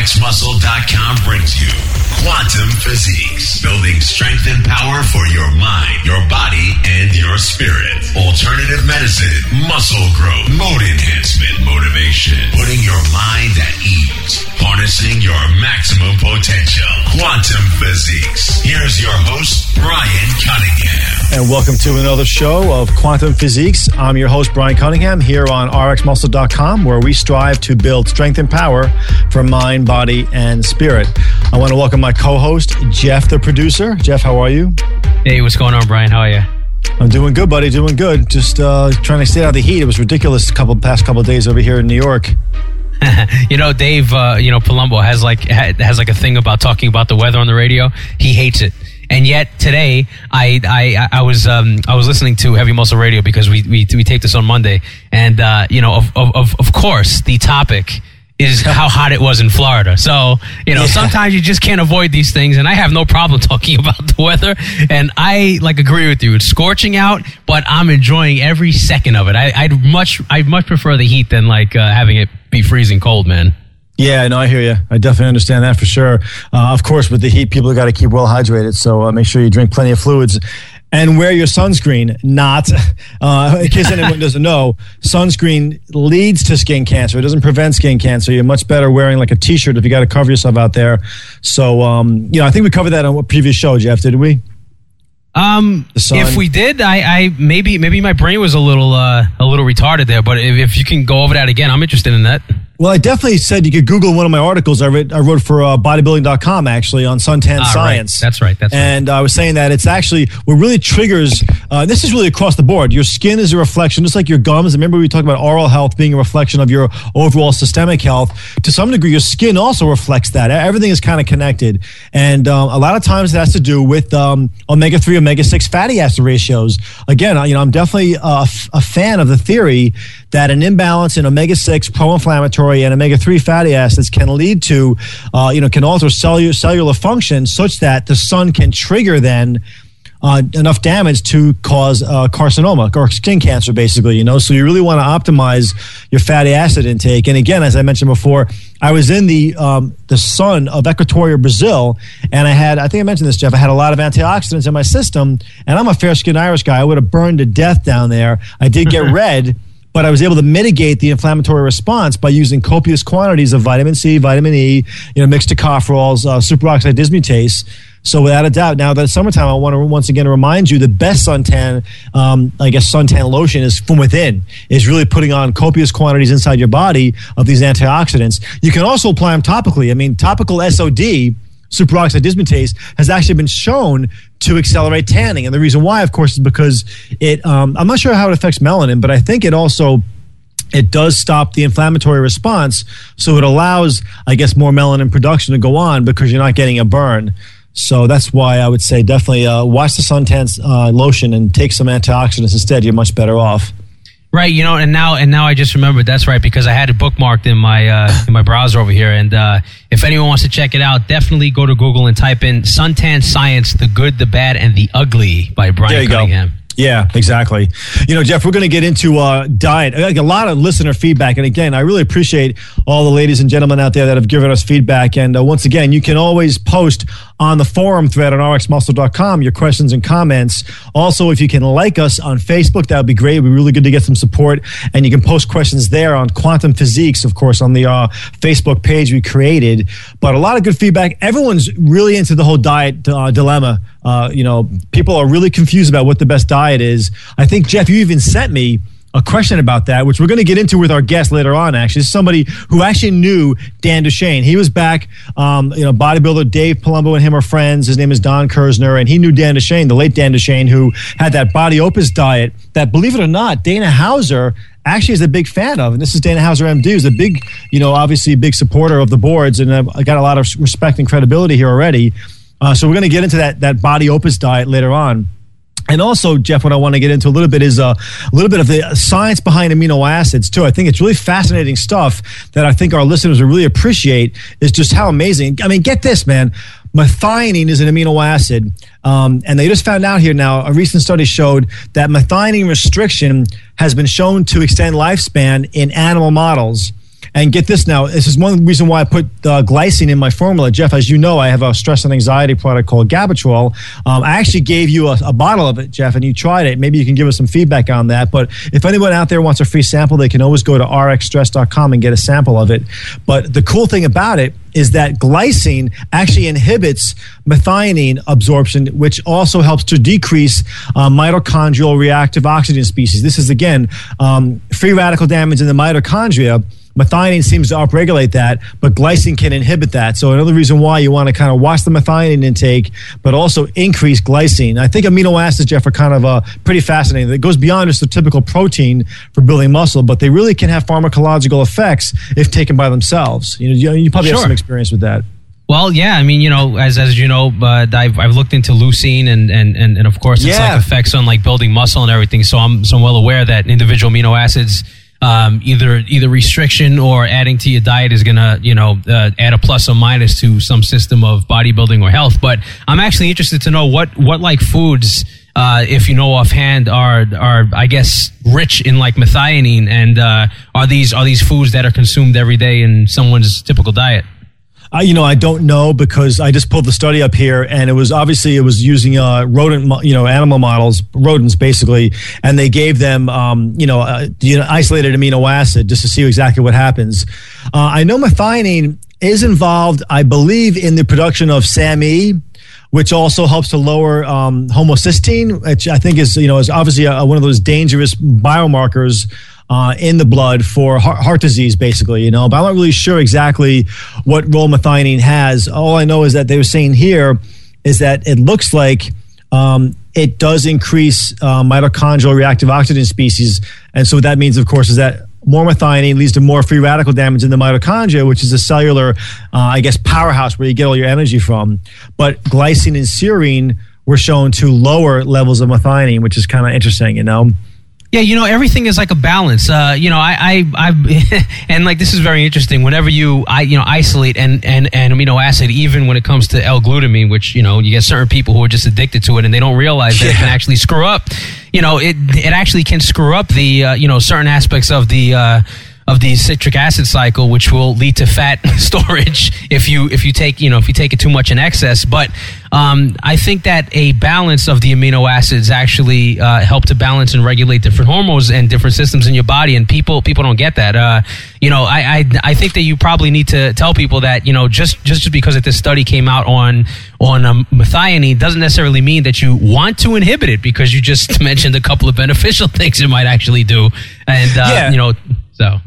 RxMuscle.com brings you Quantum Physiques, building strength and power for your mind, your body, and your spirit. Alternative medicine, muscle growth, mode enhancement, motivation, putting your mind at ease, harnessing your maximum potential. Quantum Physiques. Here's your host, Brian Cunningham. And welcome to another show of Quantum Physiques. I'm your host, Brian Cunningham, here on RxMuscle.com, where we strive to build strength and power for mind, body, and spirit. I want to welcome my co host, Jeff, the producer. Jeff, how are you? Hey, what's going on, Brian? How are you? I'm doing good, buddy. Doing good. Just uh, trying to stay out of the heat. It was ridiculous. Couple past couple days over here in New York. you know, Dave, uh, you know, Palumbo has like has like a thing about talking about the weather on the radio. He hates it. And yet today, I I, I was um, I was listening to Heavy Muscle Radio because we we, we tape this on Monday, and uh, you know, of, of of course, the topic is how hot it was in Florida. So, you know, yeah. sometimes you just can't avoid these things. And I have no problem talking about the weather. And I like agree with you. It's scorching out, but I'm enjoying every second of it. I, would much, I much prefer the heat than like uh, having it be freezing cold, man. Yeah, no, I hear you. I definitely understand that for sure. Uh, of course, with the heat, people got to keep well hydrated. So uh, make sure you drink plenty of fluids and wear your sunscreen. Not, uh, in case anyone doesn't know, sunscreen leads to skin cancer. It doesn't prevent skin cancer. You're much better wearing like a t-shirt if you got to cover yourself out there. So, um, you know, I think we covered that on a previous show, Jeff. Did we? Um, if we did, I, I maybe maybe my brain was a little uh, a little retarded there. But if, if you can go over that again, I'm interested in that. Well, I definitely said you could Google one of my articles I, read, I wrote for uh, bodybuilding.com actually on suntan ah, science. Right. That's right. That's and right. I was saying that it's actually what really triggers. Uh, this is really across the board. Your skin is a reflection, just like your gums. Remember we talked about oral health being a reflection of your overall systemic health. To some degree, your skin also reflects that. Everything is kind of connected, and um, a lot of times it has to do with um, omega three, omega six fatty acid ratios. Again, you know, I'm definitely a, a fan of the theory that an imbalance in omega six pro-inflammatory and omega 3 fatty acids can lead to, uh, you know, can alter cellular, cellular function such that the sun can trigger then. Uh, enough damage to cause uh, carcinoma or skin cancer, basically. You know, so you really want to optimize your fatty acid intake. And again, as I mentioned before, I was in the um, the sun of Equatorial Brazil, and I had I think I mentioned this, Jeff. I had a lot of antioxidants in my system, and I'm a fair skinned Irish guy. I would have burned to death down there. I did get red but I was able to mitigate the inflammatory response by using copious quantities of vitamin C, vitamin E, you know, mixed tocopherols, uh, superoxide dismutase. So without a doubt, now that it's summertime, I want to once again remind you the best suntan, um, I guess suntan lotion is from within. Is really putting on copious quantities inside your body of these antioxidants. You can also apply them topically. I mean, topical SOD superoxide dismutase has actually been shown to accelerate tanning. And the reason why, of course, is because it, um, I'm not sure how it affects melanin, but I think it also it does stop the inflammatory response. So it allows, I guess, more melanin production to go on because you're not getting a burn. So that's why I would say definitely uh, watch the suntan uh, lotion and take some antioxidants instead. You're much better off. Right, you know, and now and now I just remembered that's right because I had it bookmarked in my uh, in my browser over here. And uh, if anyone wants to check it out, definitely go to Google and type in "Suntan Science: The Good, the Bad, and the Ugly" by Brian Cunningham. Go. Yeah, exactly. You know, Jeff, we're going to get into uh, diet. Like a lot of listener feedback, and again, I really appreciate all the ladies and gentlemen out there that have given us feedback. And uh, once again, you can always post on the forum thread on rxmuscle.com your questions and comments. Also, if you can like us on Facebook, that would be great. It'd be really good to get some support. And you can post questions there on Quantum Physiques, of course, on the uh, Facebook page we created. But a lot of good feedback. Everyone's really into the whole diet uh, dilemma. Uh, you know, people are really confused about what the best diet is. I think, Jeff, you even sent me a question about that, which we're going to get into with our guest later on. Actually, This is somebody who actually knew Dan Duchaine. He was back, um, you know, bodybuilder Dave Palumbo and him are friends. His name is Don Kersner, and he knew Dan Duchaine, the late Dan Duchaine, who had that body opus diet that, believe it or not, Dana Hauser actually is a big fan of. And this is Dana Hauser MD, who's a big, you know, obviously a big supporter of the boards, and I got a lot of respect and credibility here already. Uh, so we're going to get into that that body opus diet later on. And also, Jeff, what I want to get into a little bit is uh, a little bit of the science behind amino acids too. I think it's really fascinating stuff that I think our listeners will really appreciate. Is just how amazing. I mean, get this, man. Methionine is an amino acid, um, and they just found out here now. A recent study showed that methionine restriction has been shown to extend lifespan in animal models. And get this now, this is one reason why I put uh, glycine in my formula. Jeff, as you know, I have a stress and anxiety product called Gabatrol. Um, I actually gave you a, a, bottle of it, Jeff, and you tried it. Maybe you can give us some feedback on that. But if anyone out there wants a free sample, they can always go to rxstress.com and get a sample of it. But the cool thing about it is that glycine actually inhibits methionine absorption, which also helps to decrease uh, mitochondrial reactive oxygen species. This is, again, um, free radical damage in the mitochondria Methionine seems to upregulate that, but glycine can inhibit that. So another reason why you want to kind of watch the methionine intake, but also increase glycine. I think amino acids, Jeff, are kind of uh, pretty fascinating. It goes beyond just the typical protein for building muscle, but they really can have pharmacological effects if taken by themselves. You know, you, you probably sure. have some experience with that. Well, yeah, I mean, you know, as as you know, uh, I've, I've looked into leucine and and and, and of course, it's yeah. like effects on like building muscle and everything. So I'm so I'm well aware that individual amino acids um, either either restriction or adding to your diet is gonna you know uh, add a plus or minus to some system of bodybuilding or health. But I'm actually interested to know what what like foods. Uh, if you know offhand, are are I guess rich in like methionine, and uh, are these are these foods that are consumed every day in someone's typical diet? I, you know, I don't know because I just pulled the study up here, and it was obviously it was using uh, rodent, you know, animal models, rodents basically, and they gave them, um, you know, uh, isolated amino acid just to see exactly what happens. Uh, I know methionine is involved, I believe, in the production of SAMe which also helps to lower um, homocysteine, which I think is you know is obviously a, one of those dangerous biomarkers uh, in the blood for heart, heart, disease, basically, you know. But I'm not really sure exactly what role methionine has. All I know is that they were saying here is that it looks like um, it does increase uh, mitochondrial reactive oxygen species. And so what that means, of course, is that more methionine leads to more free radical damage in the mitochondria, which is a cellular, uh, I guess, powerhouse where you get all your energy from. But glycine and serine were shown to lower levels of methionine, which is kind of interesting, you know. Yeah, you know, everything is like a balance. Uh, you know, I, I, I, and like this is very interesting. Whenever you, I, you know, isolate and and and amino acid, even when it comes to L-glutamine, which you know, you get certain people who are just addicted to it and they don't realize that yeah. it can actually screw up. You know, it it actually can screw up the, uh, you know, certain aspects of the. Uh, of the citric acid cycle, which will lead to fat storage if you if you take you know if you take it too much in excess. But um, I think that a balance of the amino acids actually uh, help to balance and regulate different hormones and different systems in your body. And people people don't get that. Uh, you know, I, I I think that you probably need to tell people that you know just just because this study came out on on um, methionine doesn't necessarily mean that you want to inhibit it because you just mentioned a couple of beneficial things it might actually do. And uh, yeah. you know, so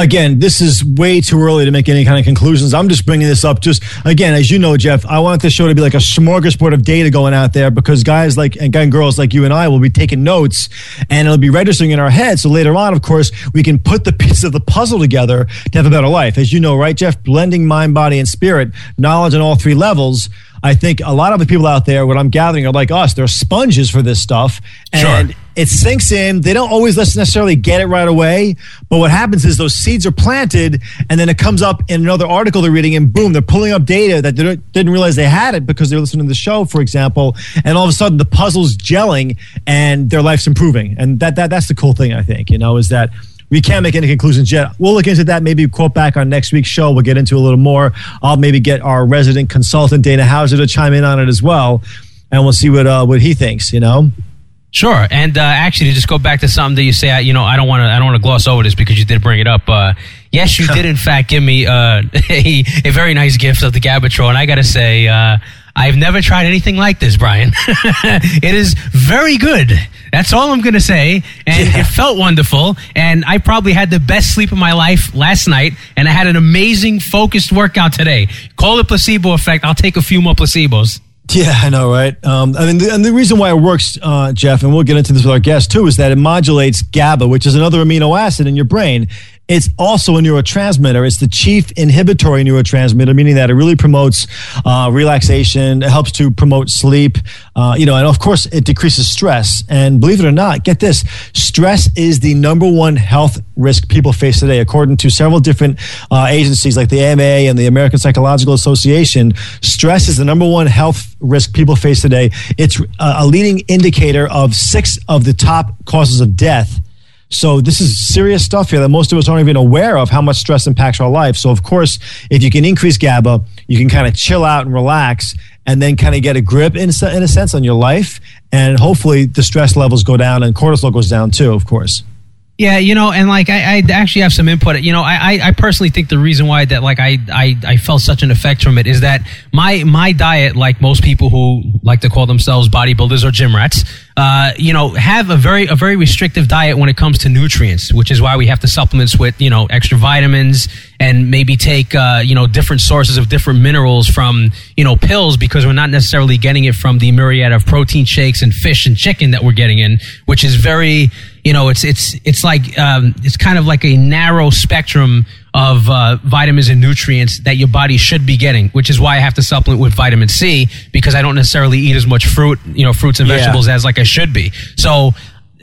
again, this is way too early to make any kind of conclusions. I'm just bringing this up. Just again, as you know, Jeff, I want this show to be like a smorgasbord of data going out there because guys like and girls like you and I will be taking notes and it'll be registering in our heads. So later on, of course, we can put the pieces of the puzzle together to have a better life. As you know, right, Jeff? Blending mind, body, and spirit, knowledge on all three levels I think a lot of the people out there, what I'm gathering, are like us. They're sponges for this stuff, and sure. it sinks in. They don't always necessarily get it right away, but what happens is those seeds are planted, and then it comes up in another article they're reading, and boom, they're pulling up data that they didn't realize they had it because they're listening to the show, for example, and all of a sudden the puzzle's gelling and their life's improving, and that that that's the cool thing I think. You know, is that we can't make any conclusions yet. We'll look into that. Maybe quote back on next week's show. We'll get into a little more. I'll maybe get our resident consultant Dana Hauser to chime in on it as well, and we'll see what uh, what he thinks. You know. Sure, and uh, actually, to just go back to something that you say, you know, I don't want to, I don't want to gloss over this because you did bring it up. Uh, yes, you did in fact give me uh, a, a very nice gift of the Gabatrol, and I got to say, uh, I've never tried anything like this, Brian. it is very good. That's all I'm going to say. And yeah. it felt wonderful. And I probably had the best sleep of my life last night. And I had an amazing focused workout today. Call it placebo effect. I'll take a few more placebos. Yeah, I know, right? Um, I mean, the, and the reason why it works, uh, Jeff, and we'll get into this with our guest too, is that it modulates GABA, which is another amino acid in your brain. It's also a neurotransmitter. It's the chief inhibitory neurotransmitter, meaning that it really promotes uh, relaxation. It helps to promote sleep. Uh, you know, and of course, it decreases stress. And believe it or not, get this: stress is the number one health risk people face today, according to several different uh, agencies like the AMA and the American Psychological Association. Stress is the number one health risk people face today. It's a leading indicator of six of the top causes of death So this is serious stuff here that most of us aren't even aware of how much stress impacts our life. So of course, if you can increase GABA, you can kind of chill out and relax and then kind of get a grip in, in a sense on your life. And hopefully the stress levels go down and cortisol goes down too, of course. Yeah, you know, and like I, I actually have some input. You know, I, I personally think the reason why that like I, I I felt such an effect from it is that my my diet, like most people who like to call themselves bodybuilders or gym rats, uh, you know, have a very a very restrictive diet when it comes to nutrients, which is why we have to supplements with you know extra vitamins and maybe take uh, you know different sources of different minerals from you know pills because we're not necessarily getting it from the myriad of protein shakes and fish and chicken that we're getting in, which is very you know, it's it's it's like um, it's kind of like a narrow spectrum of uh, vitamins and nutrients that your body should be getting, which is why I have to supplement with vitamin C because I don't necessarily eat as much fruit, you know, fruits and vegetables yeah. as like I should be. So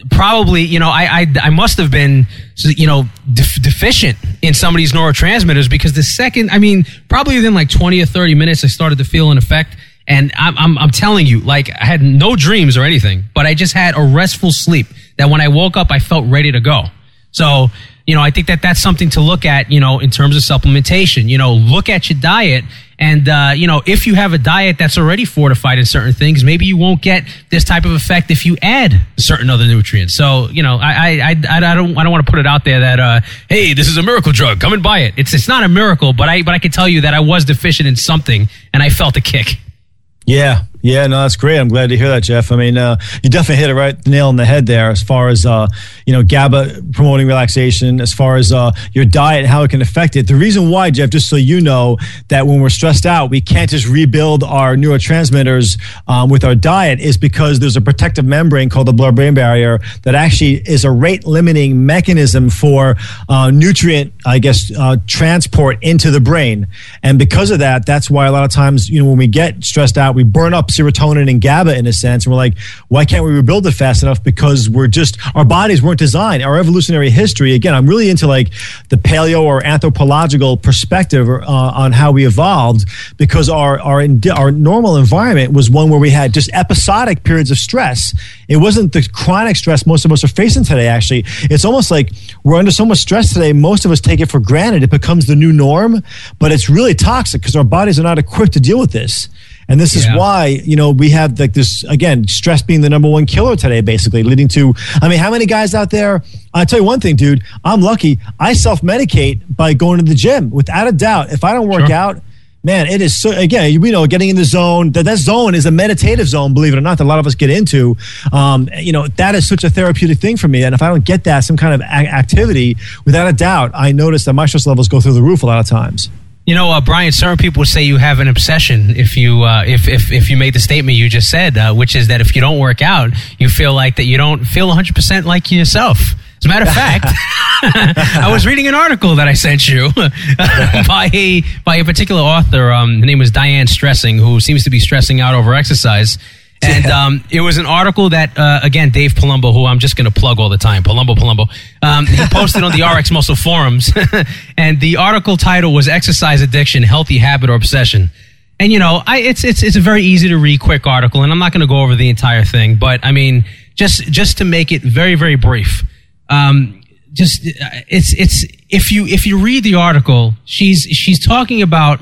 probably, you know, I I, I must have been, you know, def- deficient in some of these neurotransmitters because the second, I mean, probably within like twenty or thirty minutes, I started to feel an effect. And I'm, I'm, I'm telling you, like, I had no dreams or anything, but I just had a restful sleep that when I woke up, I felt ready to go. So, you know, I think that that's something to look at, you know, in terms of supplementation. You know, look at your diet. And, uh, you know, if you have a diet that's already fortified in certain things, maybe you won't get this type of effect if you add certain other nutrients. So, you know, I, I, I, I don't, I don't want to put it out there that, uh, hey, this is a miracle drug. Come and buy it. It's, it's not a miracle, but I, but I can tell you that I was deficient in something and I felt a kick. Yeah, yeah, no, that's great. I'm glad to hear that, Jeff. I mean, uh, you definitely hit it right, the nail on the head there, as far as uh, you know, GABA promoting relaxation, as far as uh, your diet, and how it can affect it. The reason why, Jeff, just so you know, that when we're stressed out, we can't just rebuild our neurotransmitters um, with our diet, is because there's a protective membrane called the blood-brain barrier that actually is a rate-limiting mechanism for uh, nutrient, I guess, uh, transport into the brain. And because of that, that's why a lot of times, you know, when we get stressed out, we burn up serotonin and GABA in a sense. And we're like, why can't we rebuild it fast enough? Because we're just, our bodies weren't designed. Our evolutionary history, again, I'm really into like the paleo or anthropological perspective uh, on how we evolved because our, our, our normal environment was one where we had just episodic periods of stress. It wasn't the chronic stress most of us are facing today, actually. It's almost like we're under so much stress today, most of us take it for granted. It becomes the new norm, but it's really toxic because our bodies are not equipped to deal with this. And this is why, you know, we have like this, again, stress being the number one killer today, basically leading to, I mean, how many guys out there? I tell you one thing, dude, I'm lucky. I self medicate by going to the gym without a doubt. If I don't work sure. out, man, it is so, again, you know, getting in the zone, that, that zone is a meditative zone, believe it or not, that a lot of us get into. Um, you know, that is such a therapeutic thing for me. And if I don't get that, some kind of activity, without a doubt, I notice that my stress levels go through the roof a lot of times. You know, uh, Brian. Certain people say you have an obsession if you uh, if, if if you made the statement you just said, uh, which is that if you don't work out, you feel like that you don't feel 100 percent like yourself. As a matter of fact, I was reading an article that I sent you by a by a particular author. Um, her name was Diane Stressing, who seems to be stressing out over exercise. And um, it was an article that, uh, again, Dave Palumbo, who I'm just going to plug all the time, Palumbo, Palumbo, um, he posted on the RX Muscle forums. and the article title was Exercise Addiction, Healthy Habit or Obsession. And, you know, I, it's, it's, it's a very easy to read, quick article, and I'm not going to go over the entire thing, but I mean, just, just to make it very, very brief. Um, just, it's, it's, if you, if you read the article, she's, she's talking about,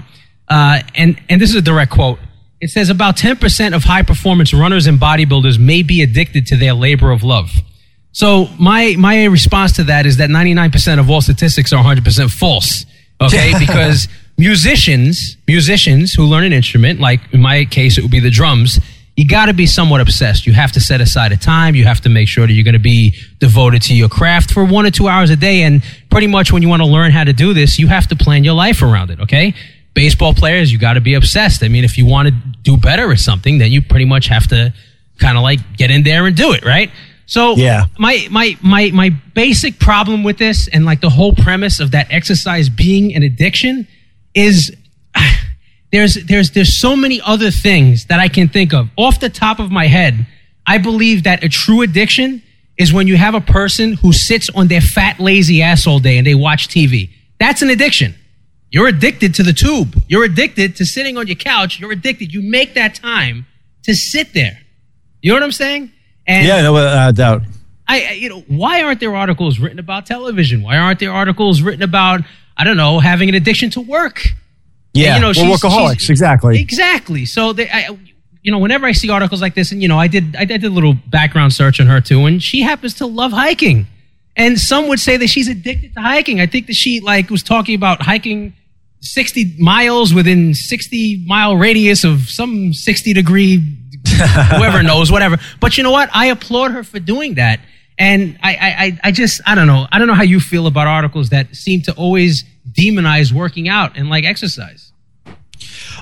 uh, and, and this is a direct quote it says about 10% of high performance runners and bodybuilders may be addicted to their labor of love. So my, my response to that is that 99% of all statistics are 100% false. Okay. because musicians, musicians who learn an instrument, like in my case, it would be the drums, you got to be somewhat obsessed. You have to set aside a time. You have to make sure that you're going to be devoted to your craft for one or two hours a day. And pretty much when you want to learn how to do this, you have to plan your life around it. Okay baseball players, you got to be obsessed. I mean, if you want to do better or something, then you pretty much have to kind of like get in there and do it, right? So yeah. my my my my basic problem with this and like the whole premise of that exercise being an addiction is there's there's there's so many other things that I can think of. Off the top of my head, I believe that a true addiction is when you have a person who sits on their fat lazy ass all day and they watch TV. That's an addiction. You're addicted to the tube. You're addicted to sitting on your couch. You're addicted. You make that time to sit there. You know what I'm saying? And yeah, no uh, doubt. I you know, why aren't there articles written about television? Why aren't there articles written about, I don't know, having an addiction to work? Yeah, And, you know, she's- workaholics, she's- exactly. Exactly. So they, I, you know, whenever I see articles like this, and you know, I did, I did a little background search on her too, and she happens to love hiking. And some would say that she's addicted to hiking. I think that she like was talking about hiking 60 miles within 60 mile radius of some 60 degree, whoever knows, whatever. But you know what? I applaud her for doing that. And I, I, I- I just, I don't know. I don't know how you feel about articles that seem to always demonize working out and like exercise.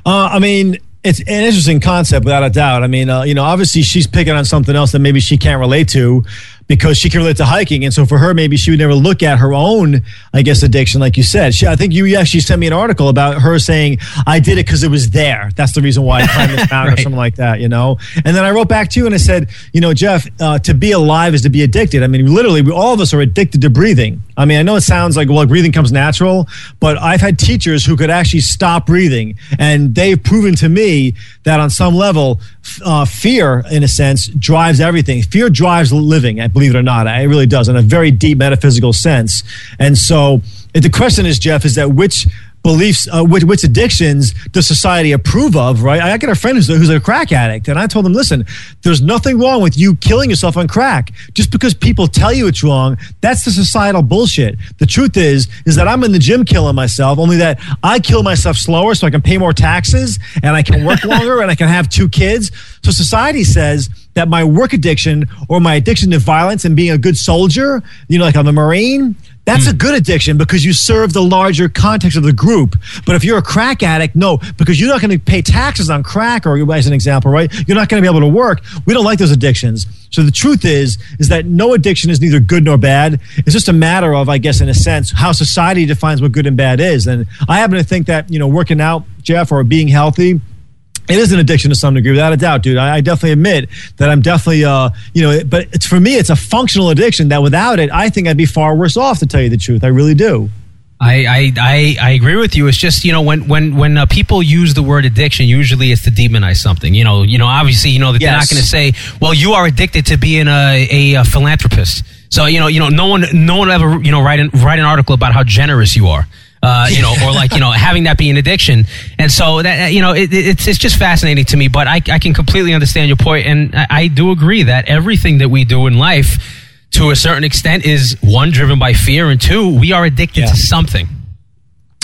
Uh, I mean, it's an interesting concept without a doubt. I mean, uh, you know, obviously she's picking on something else that maybe she can't relate to because she can relate to hiking. And so for her, maybe she would never look at her own, I guess, addiction, like you said. She, I think you actually sent me an article about her saying, I did it because it was there. That's the reason why I climbed this mountain or something like that, you know? And then I wrote back to you and I said, you know, Jeff, uh, to be alive is to be addicted. I mean, literally, we, all of us are addicted to breathing. I mean, I know it sounds like, well, breathing comes natural, but I've had teachers who could actually stop breathing. And they've proven to me that on some level, uh, fear, in a sense, drives everything. Fear drives living, I believe it or not. It really does in a very deep metaphysical sense. And so the question is, Jeff, is that which beliefs, uh, which, which addictions does society approve of, right? I got a friend who's a, who's a crack addict, and I told him, listen, there's nothing wrong with you killing yourself on crack. Just because people tell you it's wrong, that's the societal bullshit. The truth is, is that I'm in the gym killing myself, only that I kill myself slower so I can pay more taxes and I can work longer and I can have two kids. So society says that my work addiction or my addiction to violence and being a good soldier, you know, like I'm a Marine, that's a hmm. good addiction because you serve the larger context of the group. But if you're a crack addict, no, because you're not going to pay taxes on crack, or as an example, right? You're not going to be able to work. We don't like those addictions. So the truth is, is that no addiction is neither good nor bad. It's just a matter of, I guess, in a sense, how society defines what good and bad is. And I happen to think that you know, working out, Jeff, or being healthy it is an addiction to some degree, without a doubt, dude. I, I definitely admit that I'm definitely, uh, you know, but it's for me, it's a functional addiction that without it, I think I'd be far worse off, to tell you the truth. I really do. I, I, I, agree with you. It's just you know when when when uh, people use the word addiction, usually it's to demonize something. You know, you know, obviously, you know that they're not going to say, "Well, you are addicted to being a, a, uh philanthropist." So you know, you know, no one, no one ever you know write an, write an article about how generous you are. Uh, you know, or like you know, having that be an addiction, and so that you know, it, it- it's it's just fascinating to me. But I I can completely understand your point, and I, I do agree that everything that we do in life, to a certain extent, is one driven by fear, and two, we are addicted Yeah. to something.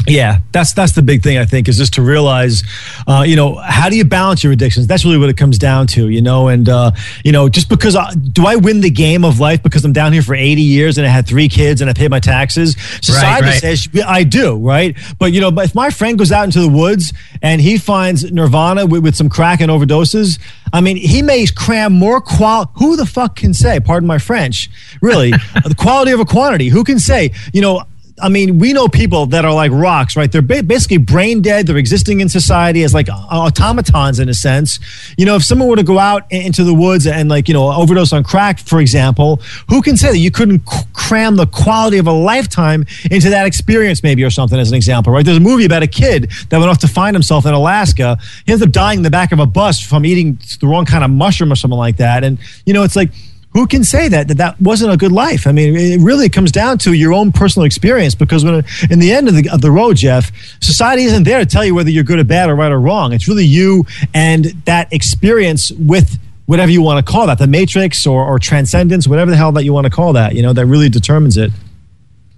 Yeah, that's that's the big thing I think is just to realize, uh, you know, how do you balance your addictions? That's really what it comes down to, you know. And uh, you know, just because I, do I win the game of life because I'm down here for 80 years and I had three kids and I paid my taxes? Society right. says I do, right? But you know, if my friend goes out into the woods and he finds nirvana with, with some crack and overdoses, I mean, he may cram more qual. Who the fuck can say? Pardon my French. Really, the quality of a quantity. Who can say? You know. I mean, we know people that are like rocks, right? They're ba- basically brain dead. They're existing in society as like uh, automatons in a sense. You know, if someone were to go out into the woods and like, you know, overdose on crack, for example, who can say that you couldn't cram the quality of a lifetime into that experience, maybe, or something, as an example, right? There's a movie about a kid that went off to find himself in Alaska. He ends up dying in the back of a bus from eating the wrong kind of mushroom or something like that. And, you know, it's like, who can say that, that that wasn't a good life? I mean, it really comes down to your own personal experience because when in the end of the, of the road, Jeff, society isn't there to tell you whether you're good or bad or right or wrong. It's really you and that experience with whatever you want to call that, the matrix or, or transcendence, whatever the hell that you want to call that, you know, that really determines it.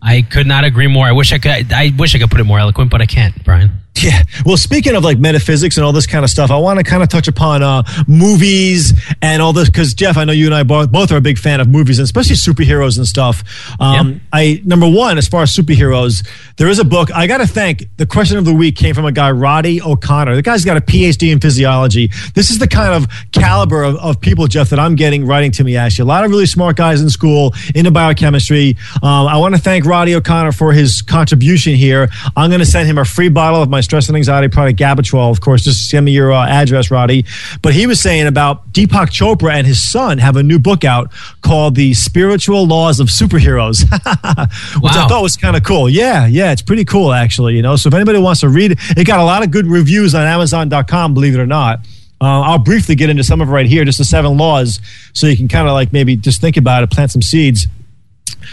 I could not agree more. I wish I could. I wish I could put it more eloquent, but I can't, Brian. Yeah. Well, speaking of like metaphysics and all this kind of stuff, I want to kind of touch upon uh, movies and all this because Jeff, I know you and I both, both are a big fan of movies and especially superheroes and stuff. Um, Yep. I number one, as far as superheroes, there is a book. I got to thank. The question of the week came from a guy, Roddy O'Connor. The guy's got a PhD in physiology. This is the kind of caliber of, of people, Jeff, that I'm getting writing to me. Actually, a lot of really smart guys in school into biochemistry. Um, I want to thank Roddy O'Connor for his contribution here. I'm going to send him a free bottle of my stress and anxiety product, Gabatrol. Of course, just send me your uh, address, Roddy. But he was saying about Deepak Chopra and his son have a new book out called The Spiritual Laws of Superheroes, which I thought was kind of cool. Yeah, yeah, it's pretty cool, actually. You know, so if anybody wants to read it, it got a lot of good reviews on Amazon.com, believe it or not. Uh, I'll briefly get into some of it right here, just the seven laws, so you can kind of like maybe just think about it, plant some seeds.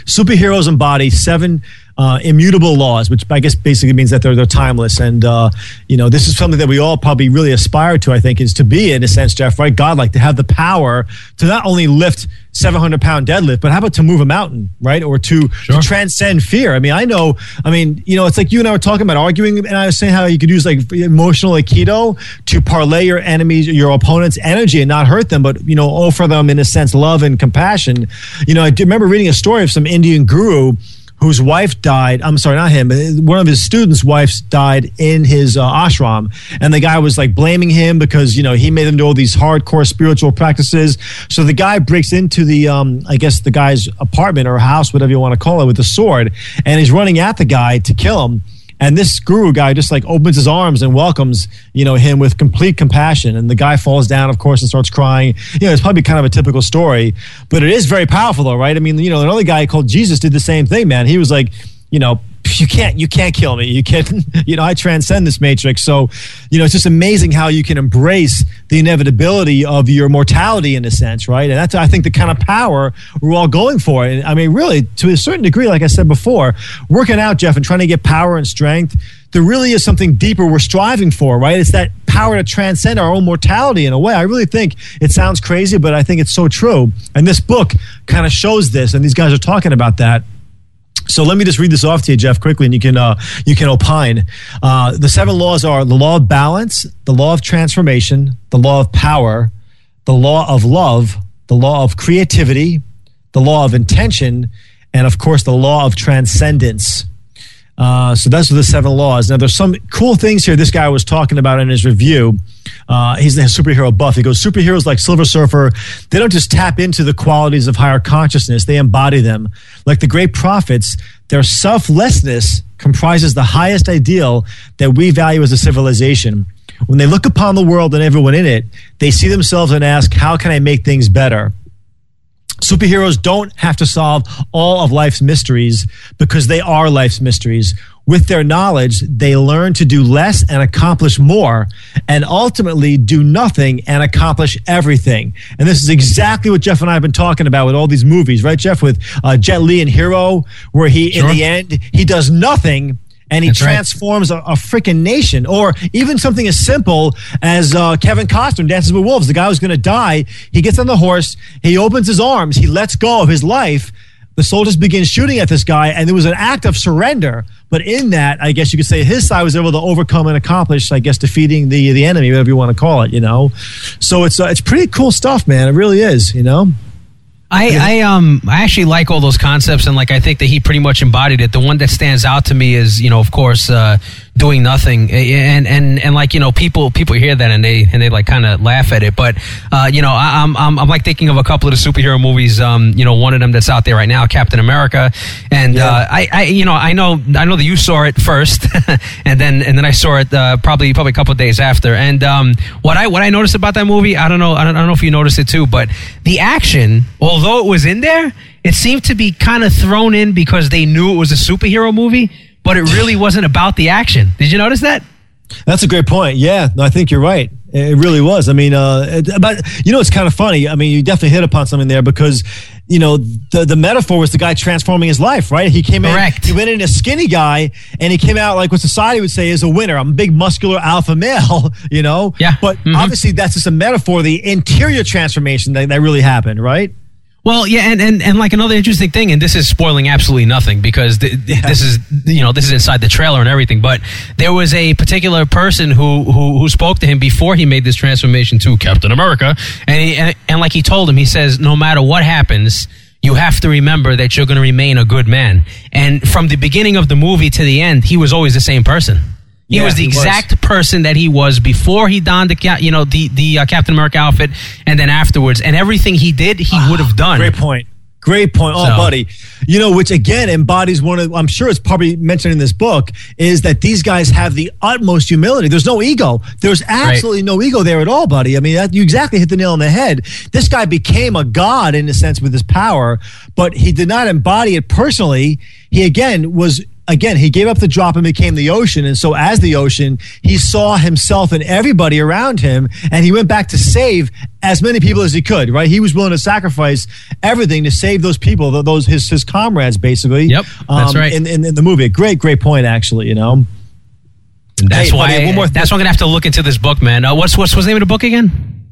Superheroes embody seven uh, immutable laws, which I guess basically means that they're they're timeless. And uh, you know, this is something that we all probably really aspire to. I think is to be in a sense, Jeff, right? God, like to have the power to not only lift 700 pound deadlift, but how about to move a mountain, right? Or to, sure. to transcend fear. I mean, I know, I mean, you know, it's like you and I were talking about arguing, and I was saying how you could use like emotional aikido to parlay your enemies, your opponent's energy and not hurt them, but, you know, offer them, in a sense, love and compassion. You know, I remember reading a story of some Indian guru whose wife died. I'm sorry, not him. One of his students' wives died in his uh, ashram, and the guy was like blaming him because you know he made them do all these hardcore spiritual practices. So the guy breaks into the, um, I guess the guy's apartment or house, whatever you want to call it, with a sword, and he's running at the guy to kill him. And this guru guy just like opens his arms and welcomes, you know, him with complete compassion. And the guy falls down, of course, and starts crying. You know, it's probably kind of a typical story, but it is very powerful, though, right? I mean, you know, another guy called Jesus did the same thing, man. He was like, you know, you can't you can't kill me. You can't you know i transcend this matrix. So you know it's just amazing how you can embrace the inevitability of your mortality in a sense right? And that's i think the kind of power we're all going for. And i mean really to a certain degree like i said before working out jeff and trying to get power and strength there really is something deeper we're striving for right? It's that power to transcend our own mortality in a way. I really think it sounds crazy but i think it's so true. And this book kind of shows this and these guys are talking about that so let me just read this off to you, Jeff, quickly, and you can uh, you can opine. Uh, the seven laws are the law of balance, the law of transformation, the law of power, the law of love, the law of creativity, the law of intention, and of course the law of transcendence. Uh, so those are the seven laws. Now, there's some cool things here this guy was talking about in his review. Uh, he's the superhero buff. He goes, superheroes like Silver Surfer, they don't just tap into the qualities of higher consciousness, they embody them. Like the great prophets, their selflessness comprises the highest ideal that we value as a civilization. When they look upon the world and everyone in it, they see themselves and ask, how can I make things better? Superheroes don't have to solve all of life's mysteries because they are life's mysteries. With their knowledge, they learn to do less and accomplish more, and ultimately do nothing and accomplish everything. And this is exactly what Jeff and I have been talking about with all these movies, right, Jeff? With uh, Jet Li and Hero, where he, sure. in the end, he does nothing and he That's transforms right. a, a freaking nation. Or even something as simple as uh, Kevin Costner Dances with Wolves. The guy who's going to die. He gets on the horse. He opens his arms. He lets go of his life. The soldiers begin shooting at this guy, and there was an act of surrender. But in that, I guess you could say his side was able to overcome and accomplish, I guess, defeating the the enemy, whatever you want to call it. You know, so it's uh, it's pretty cool stuff, man. It really is. You know. I, I um I actually like all those concepts and like I think that he pretty much embodied it. The one that stands out to me is you know of course uh, doing nothing. And and and like you know people people hear that and they and they like kind of laugh at it. But uh, you know I, am I'm, I'm like thinking of a couple of the superhero movies um, you know one of them that's out there right now Captain America. And yeah. uh, I, I you know I know I know that you saw it first and then and then I saw it uh, probably probably a couple of days after. And um, what I what I noticed about that movie I don't know I don't, I don't know if you noticed it too but the action although it was in there it seemed to be kind of thrown in because they knew it was a superhero movie but it really wasn't about the action. Did you notice that? That's a great point. Yeah, no, I think you're right. It really was. I mean, uh, but you know, it's kind of funny. I mean, you definitely hit upon something there because you know the the metaphor was the guy transforming his life, right? He came Correct. in, he went in a skinny guy, and he came out like what society would say is a winner. I'm a big muscular alpha male, you know. Yeah. But mm-hmm. obviously, that's just a metaphor. The interior transformation that, that really happened, right? Well, yeah, and, and, and like another interesting thing, and this is spoiling absolutely nothing because th- this is you know this is inside the trailer and everything. But there was a particular person who who, who spoke to him before he made this transformation to Captain America, and, he, and and like he told him, he says, no matter what happens, you have to remember that you're going to remain a good man. And from the beginning of the movie to the end, he was always the same person. He yeah, was the he exact was. person that he was before he donned the you know the the uh, Captain America outfit, and then afterwards, and everything he did, he would have done. Great point. Great point. Oh, so, buddy. You know, which again embodies one of, I'm sure it's probably mentioned in this book, is that these guys have the utmost humility. There's no ego. There's absolutely right. no ego there at all, buddy. I mean, that, you exactly hit the nail on the head. This guy became a god in a sense with his power, but he did not embody it personally. He again was again, he gave up the drop and became the ocean. And so, as the ocean, he saw himself and everybody around him, and he went back to save as many people as he could. Right? He was willing to sacrifice everything to save those people, those his his comrades, basically. Yep, that's um, right. In, in, in the movie, great, great point, actually. You know. And that's Hey, why. buddy, one more thing. that's why I'm gonna have to look into this book, man. Uh, what's what's what's the name of the book again?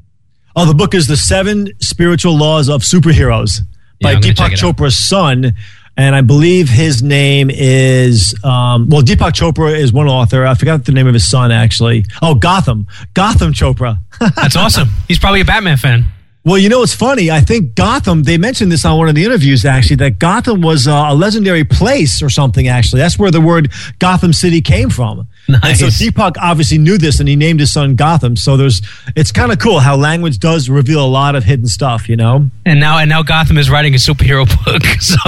Oh, the book is The Seven Spiritual Laws of Superheroes by Yeah, check Deepak. Chopra's son. And I believe his name is, um, well, Deepak Chopra is one author. I forgot the name of his son, actually. Oh, Gotham. Gotham Chopra. That's awesome. He's probably a Batman fan. Well, you know what's funny? I think Gotham. They mentioned this on one of the interviews. Actually, that Gotham was uh, a legendary place or something. Actually, that's where the word Gotham City came from. And so Nice. Deepak obviously knew this, and he named his son Gotham. So there's, it's kind of cool how language does reveal a lot of hidden stuff. You know? And now and now Gotham is writing a superhero book. So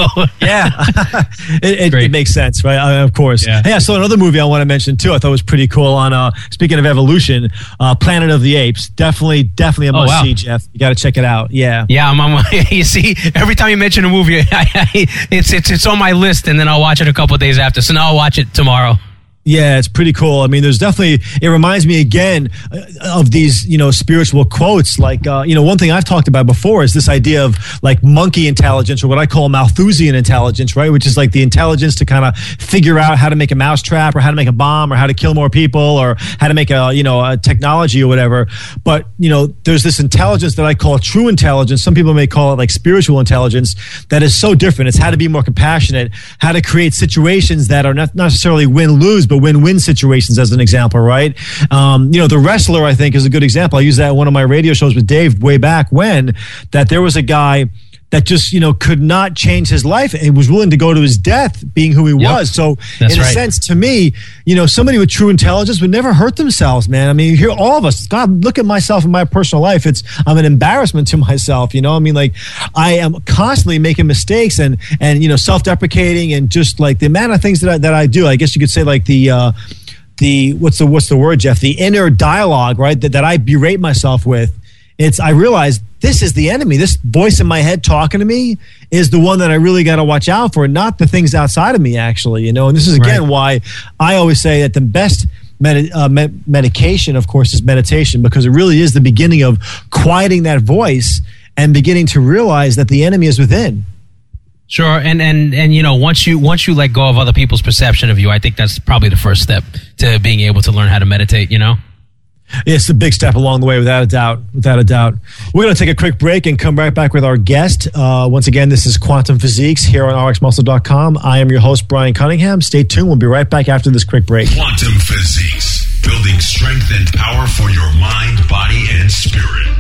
Yeah, it, it, it makes sense, right? Uh, of course. Yeah. Hey, I saw another movie I want to mention too. I thought was pretty cool. On uh, speaking of evolution, uh, Planet of the Apes. Definitely, definitely a Oh, must wow. see, Jeff. You got to check it out. Yeah. Yeah, I'm, I'm, you see, every time you mention a movie, I, I, it's it's it's on my list, and then I'll watch it a couple days after. So now I'll watch it tomorrow. Yeah, it's pretty cool. I mean, there's definitely, it reminds me again uh, of these, you know, spiritual quotes. Like, uh, you know, one thing I've talked about before is this idea of like monkey intelligence or what I call Malthusian intelligence, right? Which is like the intelligence to kind of figure out how to make a mousetrap or how to make a bomb or how to kill more people or how to make a, you know, a technology or whatever. But, you know, there's this intelligence that I call true intelligence. Some people may call it like spiritual intelligence that is so different. It's how to be more compassionate, how to create situations that are not necessarily win lose, but win win situations, as an example, right? Um, you know, the wrestler, I think, is a good example. I used that one of my radio shows with Dave way back when, that there was a guy that just you know could not change his life and was willing to go to his death being who he was. So That's in a right. sense to me you know somebody with true intelligence would never hurt themselves man. I mean you hear all of us god look at myself in my personal life. It's i'm an embarrassment to myself you know? I mean like i am constantly making mistakes and and you know self-deprecating and just like the amount of things that i, that I do. I guess you could say like the uh the what's the what's the word jeff? The inner dialogue right that, that i berate myself with it's i realize this is the enemy this voice in my head talking to me is the one that i really got to watch out for not the things outside of me actually you know and this is again Right. why i always say that the best Medi- uh, me- medication, of course, is meditation because it really is the beginning of quieting that voice and beginning to realize that the enemy is within. Sure, and and and you know, once you once you let go of other people's perception of you, I think that's probably the first step to being able to learn how to meditate. You know. It's a big step along the way, without a doubt. Without a doubt. We're going to take a quick break and come right back with our guest. Uh, once again, this is Quantum Physiques here on RxMuscle.com. I am your host, Brian Cunningham. Stay tuned. We'll be right back after this quick break. Quantum Physiques, building strength and power for your mind, body, and spirit.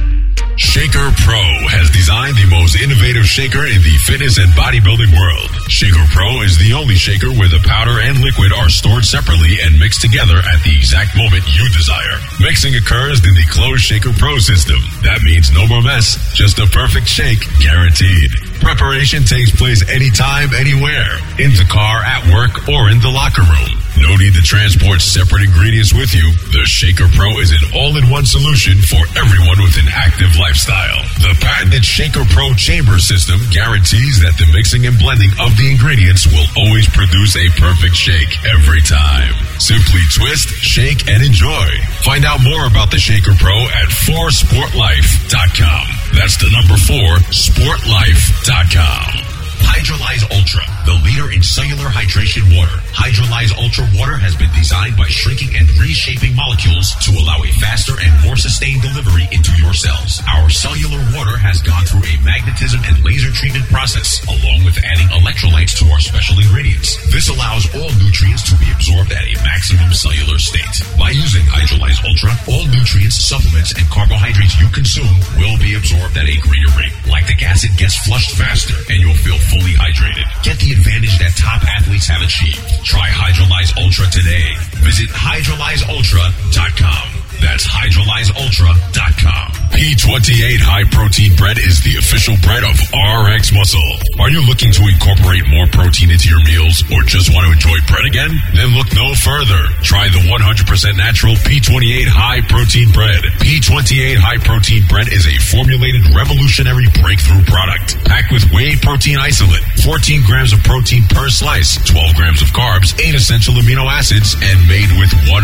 Shaker Pro has designed the most innovative shaker in the fitness and bodybuilding world. Shaker Pro is the only shaker where the powder and liquid are stored separately and mixed together at the exact moment you desire. Mixing occurs in the closed Shaker Pro system. That means no more mess, just a perfect shake guaranteed. Preparation takes place anytime, anywhere. In the car, at work, or in the locker room. No need to transport separate ingredients with you. The Shaker Pro is an all-in-one solution for everyone with an active lifestyle. The patented Shaker Pro chamber system guarantees that the mixing and blending of the ingredients will always produce a perfect shake every time. Simply twist, shake, and enjoy. Find out more about the Shaker Pro at 4sportlife.com. That's the number 4 sportlife.com. Hydrolyze Ultra, the leader in cellular hydration water. Hydrolyze Ultra water has been designed by shrinking and reshaping molecules to allow a faster and more sustained delivery into your cells. Our cellular water has gone through a magnetism and laser treatment process, along with adding electrolytes to our special ingredients. This allows all nutrients to be absorbed at a maximum cellular state. By using Hydrolyze Ultra, all nutrients, supplements, and carbohydrates you consume will be absorbed at a greater rate. Lactic acid gets flushed faster, and you'll feel fully hydrated. Get the advantage that top athletes have achieved. Try Hydrolyze Ultra today. Visit hydrolyzeultra.com. That's hydrolyzeultra.com. P28 high protein bread is the official bread of RX Muscle. Are you looking to incorporate more protein into your meals or just want to enjoy bread again? Then look no further. Try the 100% natural P28 high protein bread. P28 high protein bread is a formulated revolutionary breakthrough product packed with whey protein isolate, 14 grams of protein per slice, 12 grams of carbs, 8 essential amino acids, and made with 100%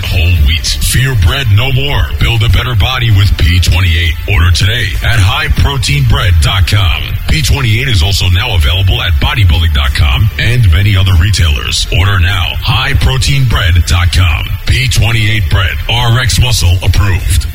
whole wheat. Fear bread no more. Build a better body with P28. Order today at highproteinbread.com. P28 is also now available at bodybuilding.com and many other retailers. Order now. Highproteinbread.com. P28 bread. RX muscle approved.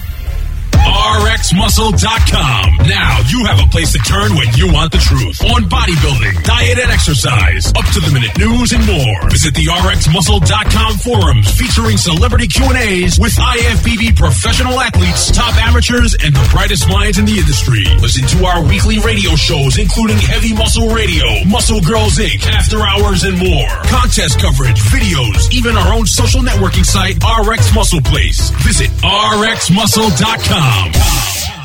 RxMuscle.com. Now you have a place to turn when you want the truth on bodybuilding, diet, and exercise, up to the minute news and more. Visit the RxMuscle.com forums featuring celebrity Q and A's with IFBB professional athletes, top amateurs, and the brightest minds in the industry. Listen to our weekly radio shows, including Heavy Muscle Radio, Muscle Girls Inc., After Hours, and more. Contest coverage, videos, even our own social networking site, RX Muscle Place. Visit RxMuscle.com.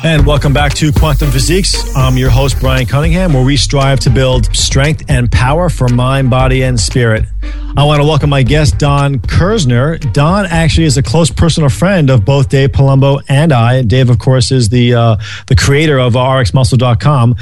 And welcome back to Quantum Physiques. I'm your host, Brian Cunningham, where we strive to build strength and power for mind, body, and spirit. I want to welcome my guest, Don Kersner. Don actually is a close personal friend of both Dave Palumbo and I. Dave, of course, is the, uh, the creator of RxMuscle.com.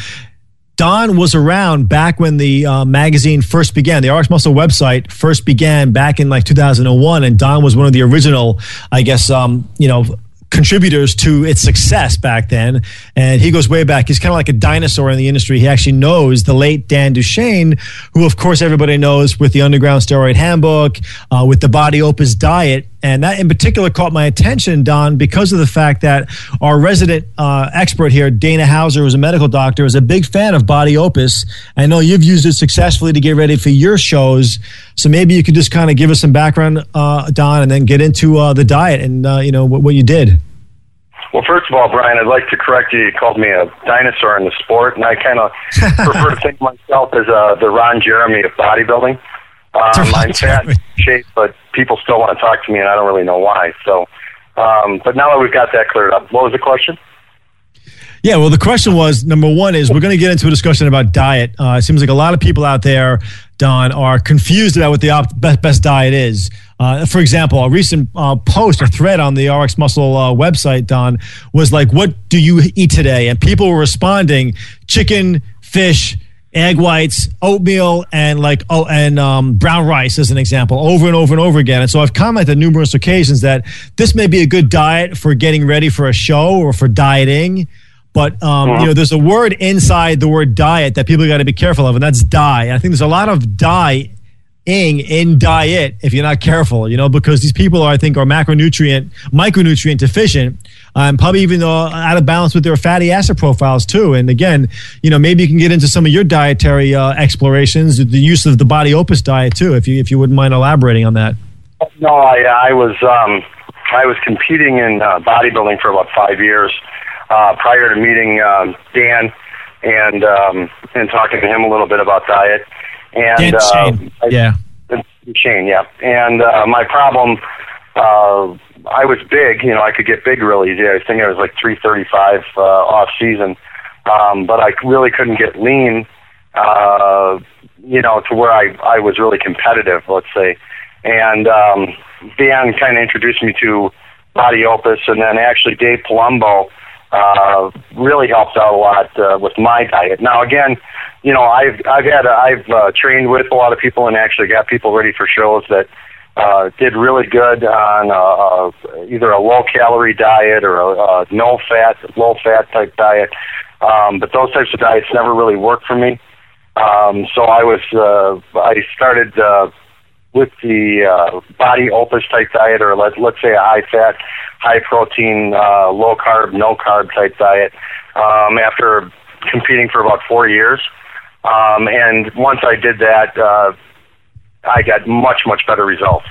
Don was around back when the uh, magazine first began. The RX Muscle website first began back in like 2001, and Don was one of the original, I guess, um, you know, contributors to its success back then. And he goes way back. He's kind of like a dinosaur in the industry. He actually knows the late Dan Duchaine, who, of course, everybody knows with the Underground Steroid Handbook, uh, with the Body Opus diet. And that in particular caught my attention, Don, because of the fact that our resident uh, expert here, Dana Hauser, who's a medical doctor, is a big fan of Body Opus. I know you've used it successfully to get ready for your shows. So maybe you could just kind of give us some background, uh, Don, and then get into uh, the diet and uh, you know what, what you did. Well, first of all, Brian, I'd like to correct you. You called me a dinosaur in the sport, and I kind of prefer to think of myself as uh, the Ron Jeremy of bodybuilding. Um, I'm fat shape, but people still want to talk to me, and I don't really know why. So, um, but now that we've got that cleared up, what was the question? Yeah, well, the question was number one is we're going to get into a discussion about diet. Uh, it seems like a lot of people out there, Don, are confused about what the op- best, best diet is. Uh, for example, a recent uh, post or thread on the RX Muscle uh, website, Don, was like, "What do you eat today?" And people were responding: chicken, fish, egg whites, oatmeal, and like oh, and um, brown rice as an example, over and over and over again. And so I've commented numerous occasions that this may be a good diet for getting ready for a show or for dieting. But um, you know, there's a word inside the word diet that people got to be careful of, and that's die. And I think there's a lot of die in diet if you're not careful, you know, because these people are, I think, are macronutrient, micronutrient deficient, um, probably even uh, out of balance with their fatty acid profiles too. And again, you know, maybe you can get into some of your dietary uh, explorations, the use of the Body Opus diet too, if you if you wouldn't mind elaborating on that. No, I, I was um, I was competing in uh, bodybuilding for about five years uh, prior to meeting um, Dan and um, and talking to him a little bit about diet. And uh, Shane. I, yeah, Shane, yeah. And uh, my problem, uh, I was big. You know, I could get big really easy. I think I was like 335 uh, off season, um, but I really couldn't get lean. Uh, you know, to where I I was really competitive. Let's say, and um, Dan kind of introduced me to Body Opus, and then actually Dave Palumbo uh, really helped out a lot uh, with my diet. Now, again, you know, I've I've had a, I've uh, trained with a lot of people and actually got people ready for shows that uh, did really good on uh, uh, either a low calorie diet or a, a no fat, low fat type diet. Um, but those types of diets never really worked for me. Um, so I was uh, I started uh, with the uh, body opus type diet, or let, let's say a high fat, high protein, uh, low carb, no carb type diet. Um, after competing for about four years, um, and once I did that, uh, I got much much better results.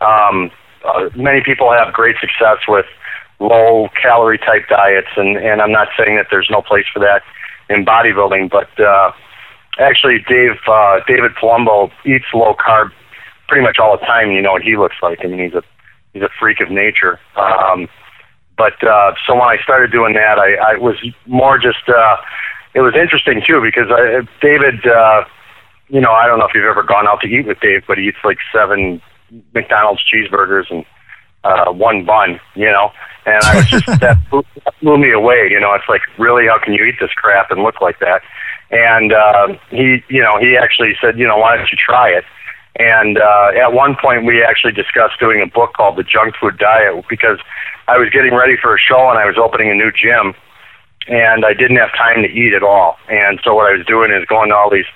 Um, uh, many people have great success with low calorie type diets, and and I'm not saying that there's no place for that in bodybuilding, but uh, actually, Dave uh, David Palumbo eats low carb pretty much all the time. You know what he looks like. I mean, he's a he's a freak of nature. Um, but uh, so when I started doing that, I, I was more just. Uh, it was interesting too because I, David. Uh, you know, I don't know if you've ever gone out to eat with Dave, but he eats like seven McDonald's cheeseburgers and uh, one bun. You know, and I was just that blew, blew me away. You know, it's like really, how can you eat this crap and look like that? And uh, he, you know, he actually said, you know, why don't you try it? And uh, at one point, we actually discussed doing a book called The Junk Food Diet because I was getting ready for a show and I was opening a new gym, and I didn't have time to eat at all. And so what I was doing is going to all these,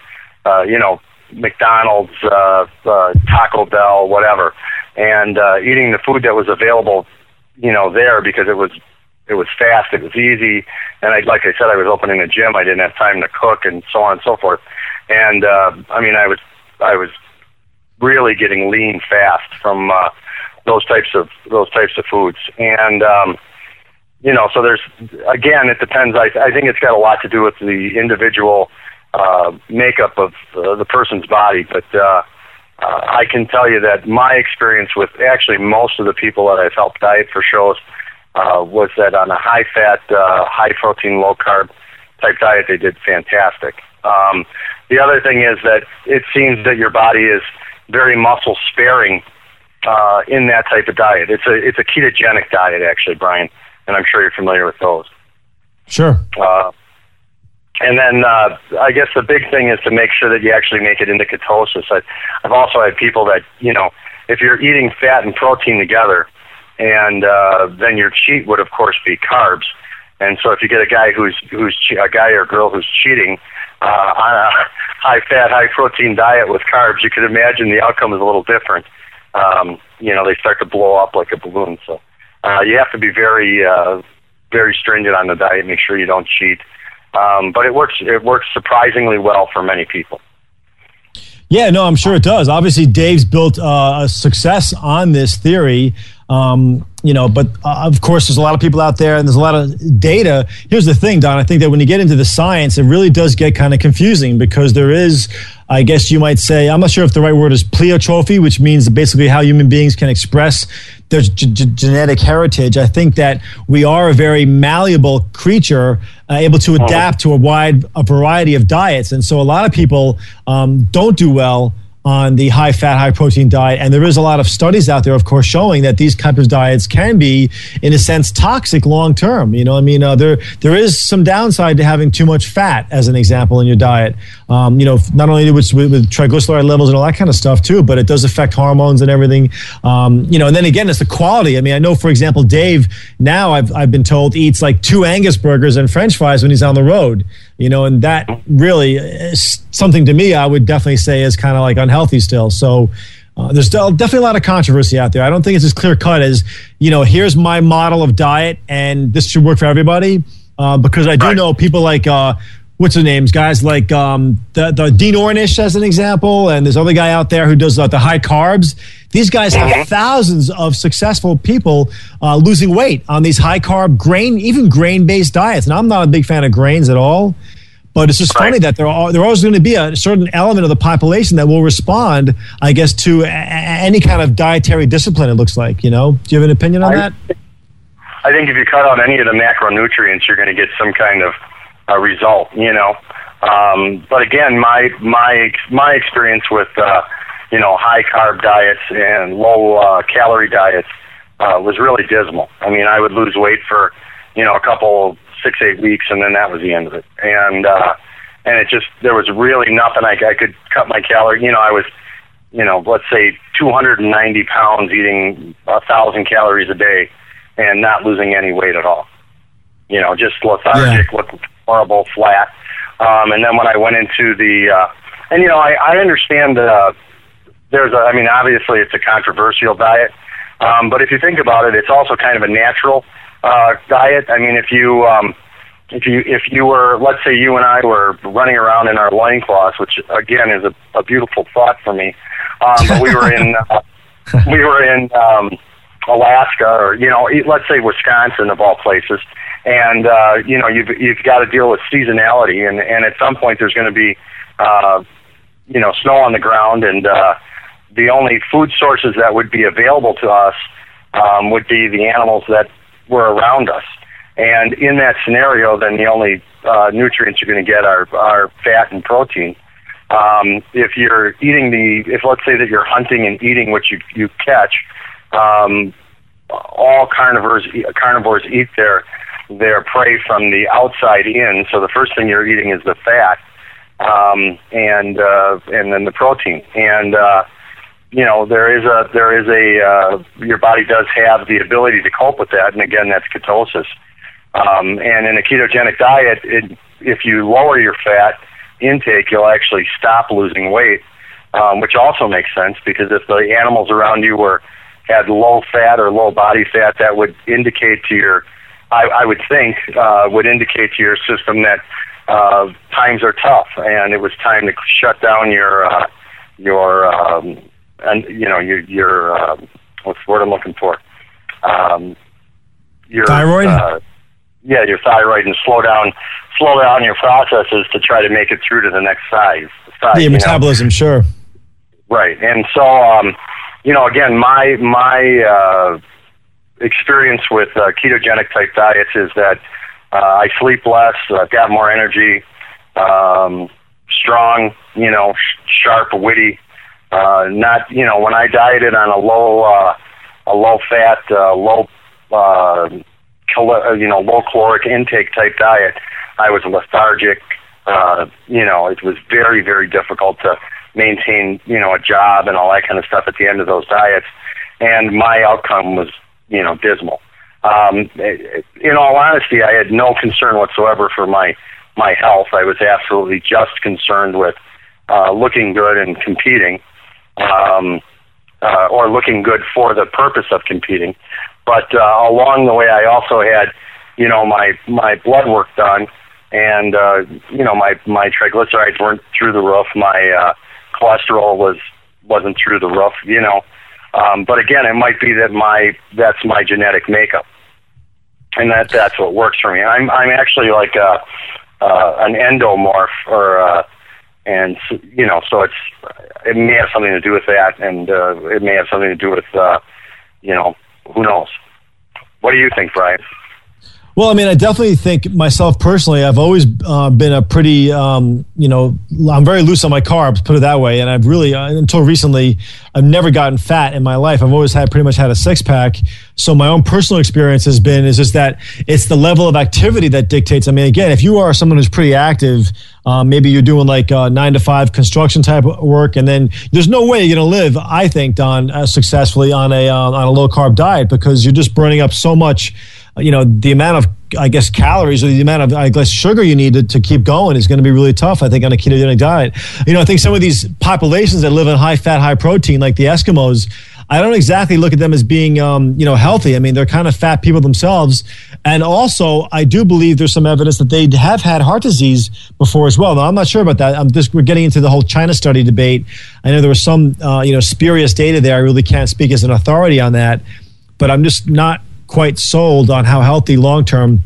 uh, you know, McDonald's, uh, uh, Taco Bell, whatever, and uh, eating the food that was available, you know, there because it was it was fast, it was easy, and I, like I said, I was opening a gym. I didn't have time to cook, and so on and so forth. And uh, I mean, I was I was really getting lean fast from uh, those types of those types of foods. And um, you know, so there's again, it depends. I, I think it's got a lot to do with the individual uh, makeup of uh, the person's body, but. Uh, uh, I can tell you that my experience with actually most of the people that I've helped diet for shows uh, was that on a high fat, uh, high protein, low carb type diet, they did fantastic. Um, the other thing is that it seems that your body is very muscle sparing uh, in that type of diet. It's a it's a ketogenic diet actually, Brian, and I'm sure you're familiar with those. Sure. Uh, and then uh, I guess the big thing is to make sure that you actually make it into ketosis. I, I've also had people that you know if you're eating fat and protein together, and uh, then your cheat would of course be carbs. And so if you get a guy who's who's che- a guy or girl who's cheating uh, on a high fat, high protein diet with carbs, you can imagine the outcome is a little different. Um, you know, they start to blow up like a balloon. So uh, you have to be very uh, very stringent on the diet. Make sure you don't cheat. Um, but it works. It works surprisingly well for many people. Yeah, no, I'm sure it does. Obviously, Dave's built uh, a success on this theory. Um, you know, but uh, of course, there's a lot of people out there and there's a lot of data. Here's the thing, Don. I think that when you get into the science, it really does get kind of confusing because there is, I guess you might say, I'm not sure if the right word is pleiotropy, which means basically how human beings can express their g- g- genetic heritage. I think that we are a very malleable creature, uh, able to adapt to a wide a variety of diets, and so a lot of people um, don't do well on the high fat, high protein diet. And there is a lot of studies out there, of course, showing that these type of diets can be, in a sense, toxic long term. You know, I mean, uh, there there is some downside to having too much fat, as an example, in your diet. Um, you know, not only with, with, triglyceride levels and all that kind of stuff too, but it does affect hormones and everything. Um, you know, and then again, it's the quality. I mean, I know, for example, Dave now I've I've been told eats like two Angus burgers and French fries when he's on the road you know, and that really is something to me I would definitely say is kind of like unhealthy still. So uh, there's definitely a lot of controversy out there. I don't think it's as clear cut as, you know, here's my model of diet and this should work for everybody. Uh, because I do right. know people like, uh, what's the names? Guys like um, the, the Dean Ornish, as an example, and there's other guy out there who does uh, the high carbs. These guys have mm-hmm. thousands of successful people uh, losing weight on these high carb, grain, even grain based diets. And I'm not a big fan of grains at all. But it's just right. funny that there are there always going to be a certain element of the population that will respond, I guess, to a, any kind of dietary discipline. It looks like, you know. Do you have an opinion on I, that? I think if you cut out any of the macronutrients, you're going to get some kind of a result, you know. Um, but again, my my my experience with uh, you know high carb diets and low uh, calorie diets uh, was really dismal. I mean, I would lose weight for you know a couple six eight weeks, and then that was the end of it. And uh, and it just there was really nothing I, I could cut my calorie. You know, I was you know let's say 290 pounds, eating a thousand calories a day, and not losing any weight at all. You know, just lethargic, yeah. looked horrible, flat. Um, and then when I went into the uh, and you know I, I understand uh, there's a I mean obviously it's a controversial diet. Um, but if you think about it, it's also kind of a natural uh, diet. I mean, if you um, if you if you were, let's say, you and I were running around in our loincloths, which again is a, a beautiful thought for me, um, but we were in uh, we were in um, Alaska or you know, let's say Wisconsin of all places, and uh, you know, you've you've got to deal with seasonality, and and at some point there's going to be uh, you know snow on the ground, and uh, the only food sources that would be available to us um, would be the animals that were around us. And in that scenario, then the only uh, nutrients you're going to get are, are fat and protein. Um, if you're eating the, if let's say that you're hunting and eating what you you catch, um, all carnivores carnivores eat their their prey from the outside in. So the first thing you're eating is the fat, um, and uh, and then the protein. And uh, you know there is a there is a uh, your body does have the ability to cope with that, and again that's ketosis. Um, and in a ketogenic diet, it, if you lower your fat intake, you'll actually stop losing weight, um, which also makes sense because if the animals around you were had low fat or low body fat, that would indicate to your, I, I would think, uh, would indicate to your system that uh, times are tough and it was time to shut down your, uh, your, um, and you know, your, your, uh, what's the word I'm looking for? Um, your thyroid. Uh, yeah, your thyroid and slow down slow down your processes to try to make it through to the next size. size yeah, metabolism, know? sure. Right, and so um, you know, again, my my uh, experience with uh, ketogenic type diets is that uh, I sleep less, I've got more energy, um, strong, you know, sh- sharp, witty. Uh, not, you know, when I dieted on a low, uh, a low fat, uh, low, uh, cal- you know, low caloric intake type diet, I was lethargic. Uh, you know, it was very, very difficult to maintain, you know, a job and all that kind of stuff at the end of those diets. And my outcome was, you know, dismal. Um, in all honesty, I had no concern whatsoever for my my health. I was absolutely just concerned with uh, looking good and competing, um, uh, or looking good for the purpose of competing. But uh, along the way, I also had, you know, my my blood work done and uh, you know my my triglycerides weren't through the roof. My uh, cholesterol was wasn't through the roof. You know, um, but again, it might be that my that's my genetic makeup, and that that's what works for me. I'm I'm actually like a uh, an endomorph, or uh, and you know, so it's it may have something to do with that, and uh, it may have something to do with uh, you know, who knows. What do you think, Brian? Well, I mean, I definitely think myself personally, I've always uh, been a pretty, um, you know, I'm very loose on my carbs, put it that way. And I've really, uh, until recently, I've never gotten fat in my life. I've always had pretty much had a six pack. So my own personal experience has been is just that it's the level of activity that dictates. I mean, again, if you are someone who's pretty active, um, maybe you're doing like uh, nine to five construction type work, and then there's no way you're to live. I think, Don, successfully on a uh, on a low carb diet because you're just burning up so much you know, the amount of, I guess, calories or the amount of, I guess, sugar you need to, to keep going is going to be really tough, I think, on a ketogenic diet. You know, I think some of these populations that live in high fat, high protein, like the Eskimos, I don't exactly look at them as being, um, you know, healthy. I mean, they're kind of fat people themselves. And also, I do believe there's some evidence that they have had heart disease before as well. Now, I'm not sure about that. I'm just, we're getting into the whole China study debate. I know there was some, uh, you know, spurious data there. I really can't speak as an authority on that. But I'm just not quite sold on how healthy long term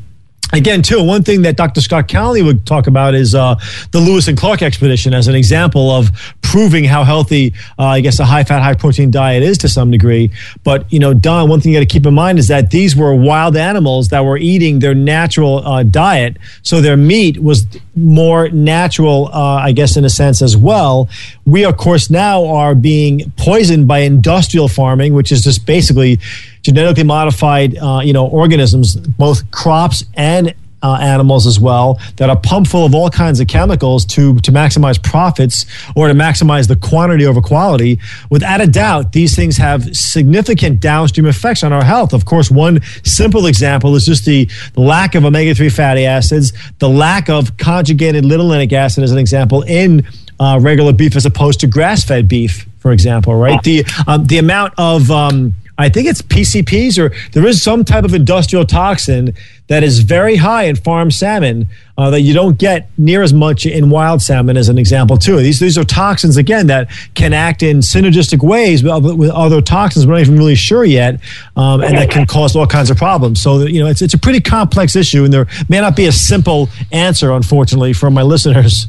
Again, too, one thing that Dr. Scott Connelly would talk about is uh, the Lewis and Clark expedition as an example of proving how healthy, uh, I guess, a high fat, high protein diet is to some degree. But, you know, Don, one thing you got to keep in mind is that these were wild animals that were eating their natural uh, diet. So their meat was more natural, uh, I guess, in a sense as well. We, of course, now are being poisoned by industrial farming, which is just basically genetically modified, uh, you know, organisms, both crops and uh, animals as well that are pumped full of all kinds of chemicals to to maximize profits or to maximize the quantity over quality. Without a doubt, these things have significant downstream effects on our health. Of course, one simple example is just the, lack of omega three fatty acids, the lack of conjugated linolenic acid, as an example, in uh, regular beef as opposed to grass fed beef, for example. Right, the um, the amount of um, I think it's PCBs or there is some type of industrial toxin that is very high in farm salmon uh, that you don't get near as much in wild salmon, as an example, too. These, these are toxins, again, that can act in synergistic ways with, with other toxins we're not even really sure yet, um, and that can cause all kinds of problems. So, you know, it's, it's a pretty complex issue, and there may not be a simple answer, unfortunately, for my listeners.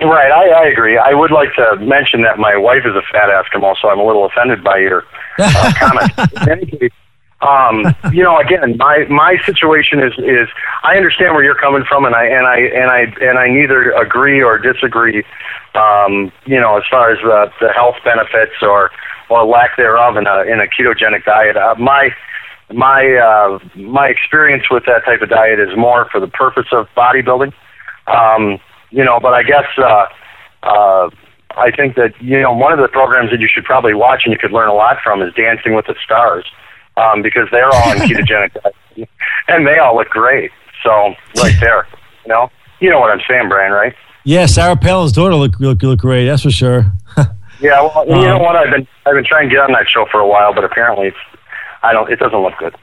Right, I, I agree. I would like to mention that my wife is a fat Eskimo, so I'm a little offended by your uh, comment. In any case, Um, you know, again, my my situation is is I understand where you're coming from, and I and I and I and I neither agree or disagree. Um, you know, as far as the the health benefits or or lack thereof in a in a ketogenic diet. Uh, my my uh, my experience with that type of diet is more for the purpose of bodybuilding. Um, you know, but I guess uh, uh, I think that you know one of the programs that you should probably watch and you could learn a lot from is Dancing with the Stars um, because they're all on ketogenic diet, and they all look great. So right there, you know, you know what I'm saying, Brian, right? Yeah, Sarah Palin's daughter look look, look great. That's for sure. yeah, well, you know um, what? I've been I've been trying to get on that show for a while, but apparently it's I don't. It doesn't look good.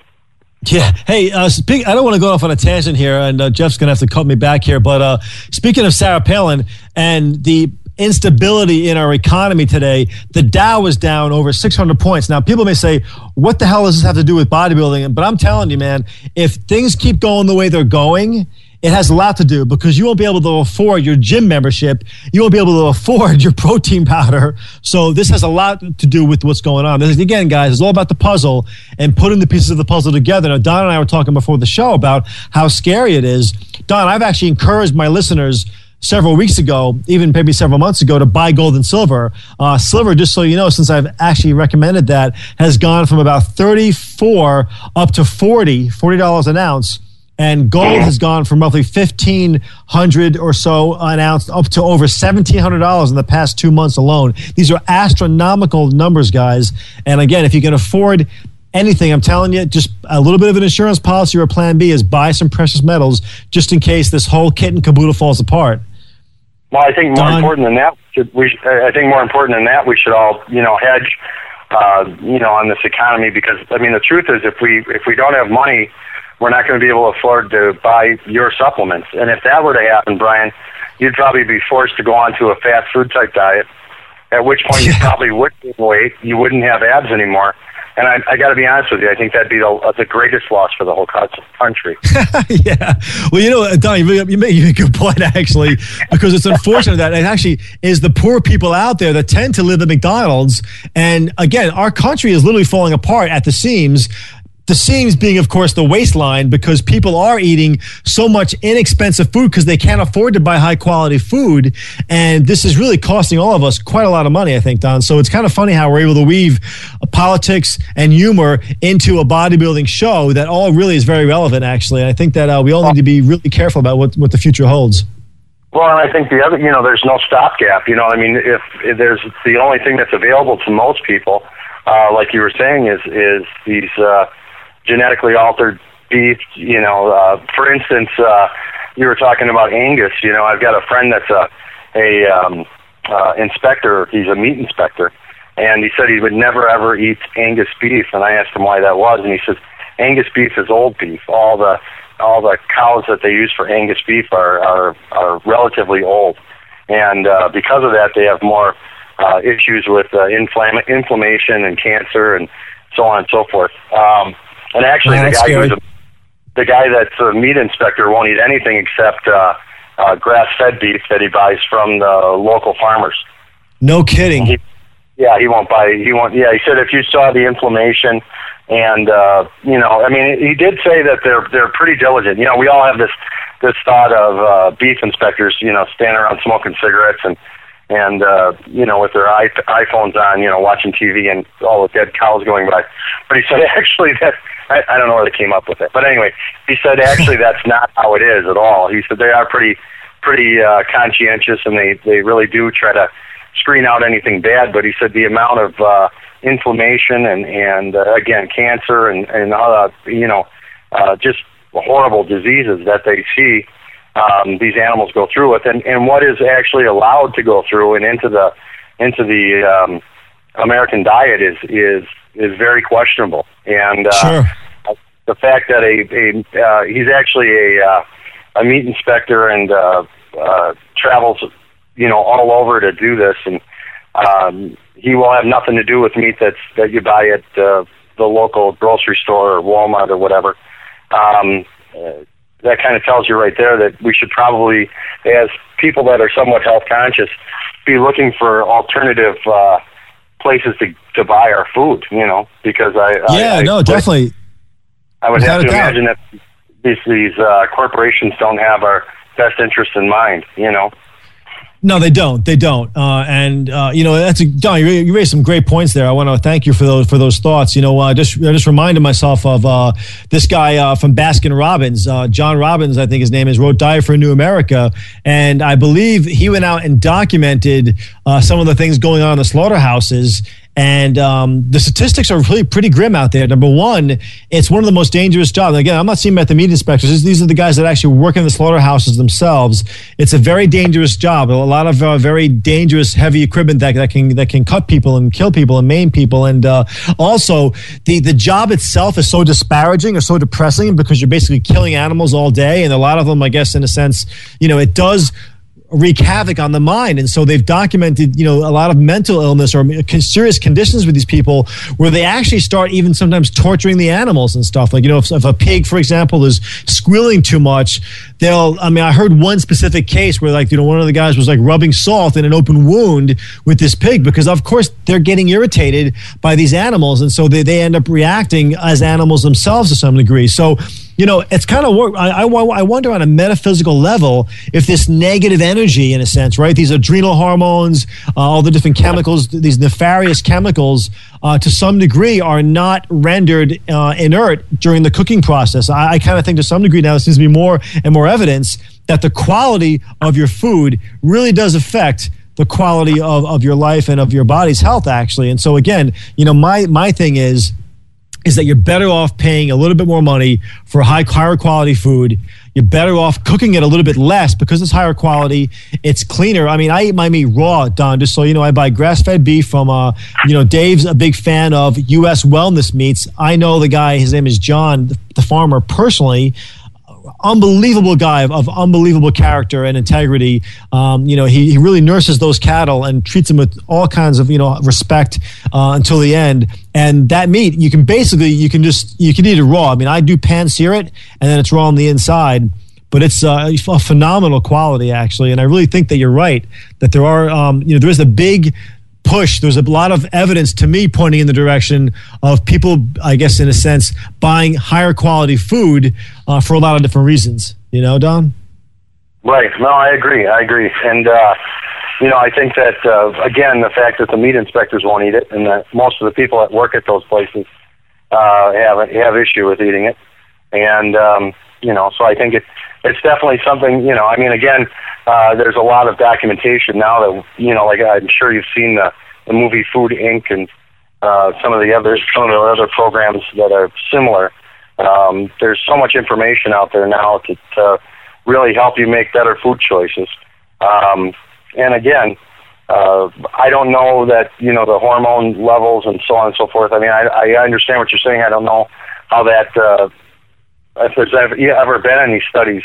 Yeah. Hey, uh, speak, I don't want to go off on a tangent here, and uh, Jeff's going to have to cut me back here. But uh, speaking of Sarah Palin and the instability in our economy today, the Dow is down over 600 points. Now, people may say, what the hell does this have to do with bodybuilding? But I'm telling you, man, if things keep going the way they're going, it has a lot to do because you won't be able to afford your gym membership. You won't be able to afford your protein powder. So this has a lot to do with what's going on. This is, again, guys, it's all about the puzzle and putting the pieces of the puzzle together. Now, Don and I were talking before the show about how scary it is. Don, I've actually encouraged my listeners several weeks ago, even maybe several months ago, to buy gold and silver. Uh, silver, just so you know, since I've actually recommended that, has gone from about 34 up to 40, $40 an ounce. And gold has gone from roughly fifteen hundred or so an ounce up to over seventeen hundred dollars in the past two months alone. These are astronomical numbers, guys. And again, if you can afford anything, I'm telling you, just a little bit of an insurance policy or a plan B is buy some precious metals just in case this whole kit and caboodle falls apart. Well, I think more Don, important than that, we should, I think more important than that, we should all, you know, hedge, uh, you know, on this economy because I mean the truth is if we if we don't have money, we're not going to be able to afford to buy your supplements. And if that were to happen, Brian, you'd probably be forced to go on to a fast food type diet. At which point you probably would gain weight, you wouldn't have abs anymore, and I, I got to be honest with you, I think that'd be the, uh, the greatest loss for the whole country. yeah. Well, you know, Don, you, you make a good point, actually, because it's unfortunate that it actually is the poor people out there that tend to live at McDonald's. And again, our country is literally falling apart at the seams the seams being, of course, the waistline because people are eating so much inexpensive food because they can't afford to buy high quality food. And this is really costing all of us quite a lot of money, I think, Don. So it's kind of funny how we're able to weave politics and humor into a bodybuilding show that all really is very relevant, actually. And I think that uh, we all need to be really careful about what, what the future holds. Well, and I think the other, you know, there's no stopgap. You know, I mean, if, if there's the only thing that's available to most people, uh, like you were saying, is is these uh, genetically altered beef. You know, uh, for instance, uh, you were talking about Angus. You know, I've got a friend that's a a um, uh, inspector. He's a meat inspector, and he said he would never ever eat Angus beef. And I asked him why that was, and he says Angus beef is old beef. All the all the cows that they use for Angus beef are are, are relatively old, and uh, because of that, they have more uh, issues with uh, inflam- inflammation and cancer and so on and so forth. Um, and actually, the guy who's a, the guy that's a meat inspector won't eat anything except uh, uh, grass-fed beef that he buys from the local farmers. No kidding. He, yeah, he won't buy. He won't. Yeah, he said if you saw the inflammation, and uh, you know, I mean, he did say that they're they're pretty diligent. You know, we all have this this thought of uh, beef inspectors, you know, standing around smoking cigarettes and and uh, you know with their iPhones on, you know, watching TV and all the dead cows going by. But he said actually that I, I don't know where they came up with it, but anyway, he said actually that's not how it is at all. He said they are pretty pretty uh, conscientious and they they really do try to screen out anything bad. But he said the amount of uh, inflammation and and uh, again cancer and and uh, you know uh, just horrible diseases that they see um, these animals go through with, and, and what is actually allowed to go through and into the into the um, American diet is is is very questionable. And uh, sure. the fact that a, a uh, he's actually a uh, a meat inspector and uh, uh, travels, you know, all over to do this, and um, he will have nothing to do with meat that's that you buy at uh, the local grocery store or Walmart or whatever. Um, uh, that kind of tells you right there that we should probably, as people that are somewhat health conscious, be looking for alternative uh, places to to buy our food. You know, because I yeah, I, no, I, definitely. I would Without have to imagine that these these uh, corporations don't have our best interest in mind. You know. No, they don't. They don't. Uh, and uh, you know, that's a, Don. You, you raised some great points there. I want to thank you for those for those thoughts. You know, uh, just I just reminded myself of uh, this guy uh, from Baskin Robbins, uh, John Robbins, I think his name is, wrote "Diet for a New America," and I believe he went out and documented uh, some of the things going on in the slaughterhouses. And um, the statistics are really pretty grim out there. Number one, it's one of the most dangerous jobs. Again, I'm not seeing about the meat inspectors. These- These are the guys that actually work in the slaughterhouses themselves. It's a very dangerous job. A lot of uh, very dangerous, heavy equipment that, that can that can cut people and kill people and maim people. And uh, also, the the job itself is so disparaging or so depressing because you're basically killing animals all day. And a lot of them, I guess, in a sense, you know, it does wreak havoc on the mind. And so they've documented, you know, a lot of mental illness or serious conditions with these people where they actually start even sometimes torturing the animals and stuff. Like, you know, if, if a pig, for example, is squealing too much, they'll, I mean, I heard one specific case where like, you know, one of the guys was like rubbing salt in an open wound with this pig because of course they're getting irritated by these animals. And so they, they end up reacting as animals themselves to some degree. So, you know, it's kind of work. I, I, I wonder on a metaphysical level if this negative energy, in a sense, right? These adrenal hormones, uh, all the different chemicals, these nefarious chemicals, uh, to some degree, are not rendered uh, inert during the cooking process. I, I kind of think to some degree now there seems to be more and more evidence that the quality of your food really does affect the quality of, of your life and of your body's health, actually. And so, again, you know, my my thing is is that you're better off paying a little bit more money for high higher quality food. You're better off cooking it a little bit less because it's higher quality. It's cleaner. I mean, I eat my meat raw, Don. Just so you know, I buy grass-fed beef from. Uh, you know, Dave's a big fan of U.S. wellness meats. I know the guy. His name is John, the, the farmer, personally unbelievable guy of, of unbelievable character and integrity. Um, you know, he, he really nurses those cattle and treats them with all kinds of, you know, respect uh, until the end. And that meat, you can basically, you can just, you can eat it raw. I mean, I do pan sear it and then it's raw on the inside. But it's uh, a phenomenal quality, actually, and I really think that you're right. That there are, um, you know, there is a big push. There's a lot of evidence to me pointing in the direction of people, I guess, in a sense, buying higher quality food uh, for a lot of different reasons. You know, Don? Right. No, I agree. I agree. And, uh, you know, I think that, uh, again, the fact that the meat inspectors won't eat it and that most of the people that work at those places uh, have, have issue with eating it. And, um, you know, so I think it, it's definitely something, you know, I mean, again, uh, there's a lot of documentation now that, you know, like I'm sure you've seen the, the movie Food Inc. and uh, some of the other, some of the other programs that are similar. Um, there's so much information out there now to, to really help you make better food choices. Um, and again, uh, I don't know that, you know, the hormone levels and so on and so forth. I mean, I, I understand what you're saying. I don't know how that, uh, if there's ever, ever been any studies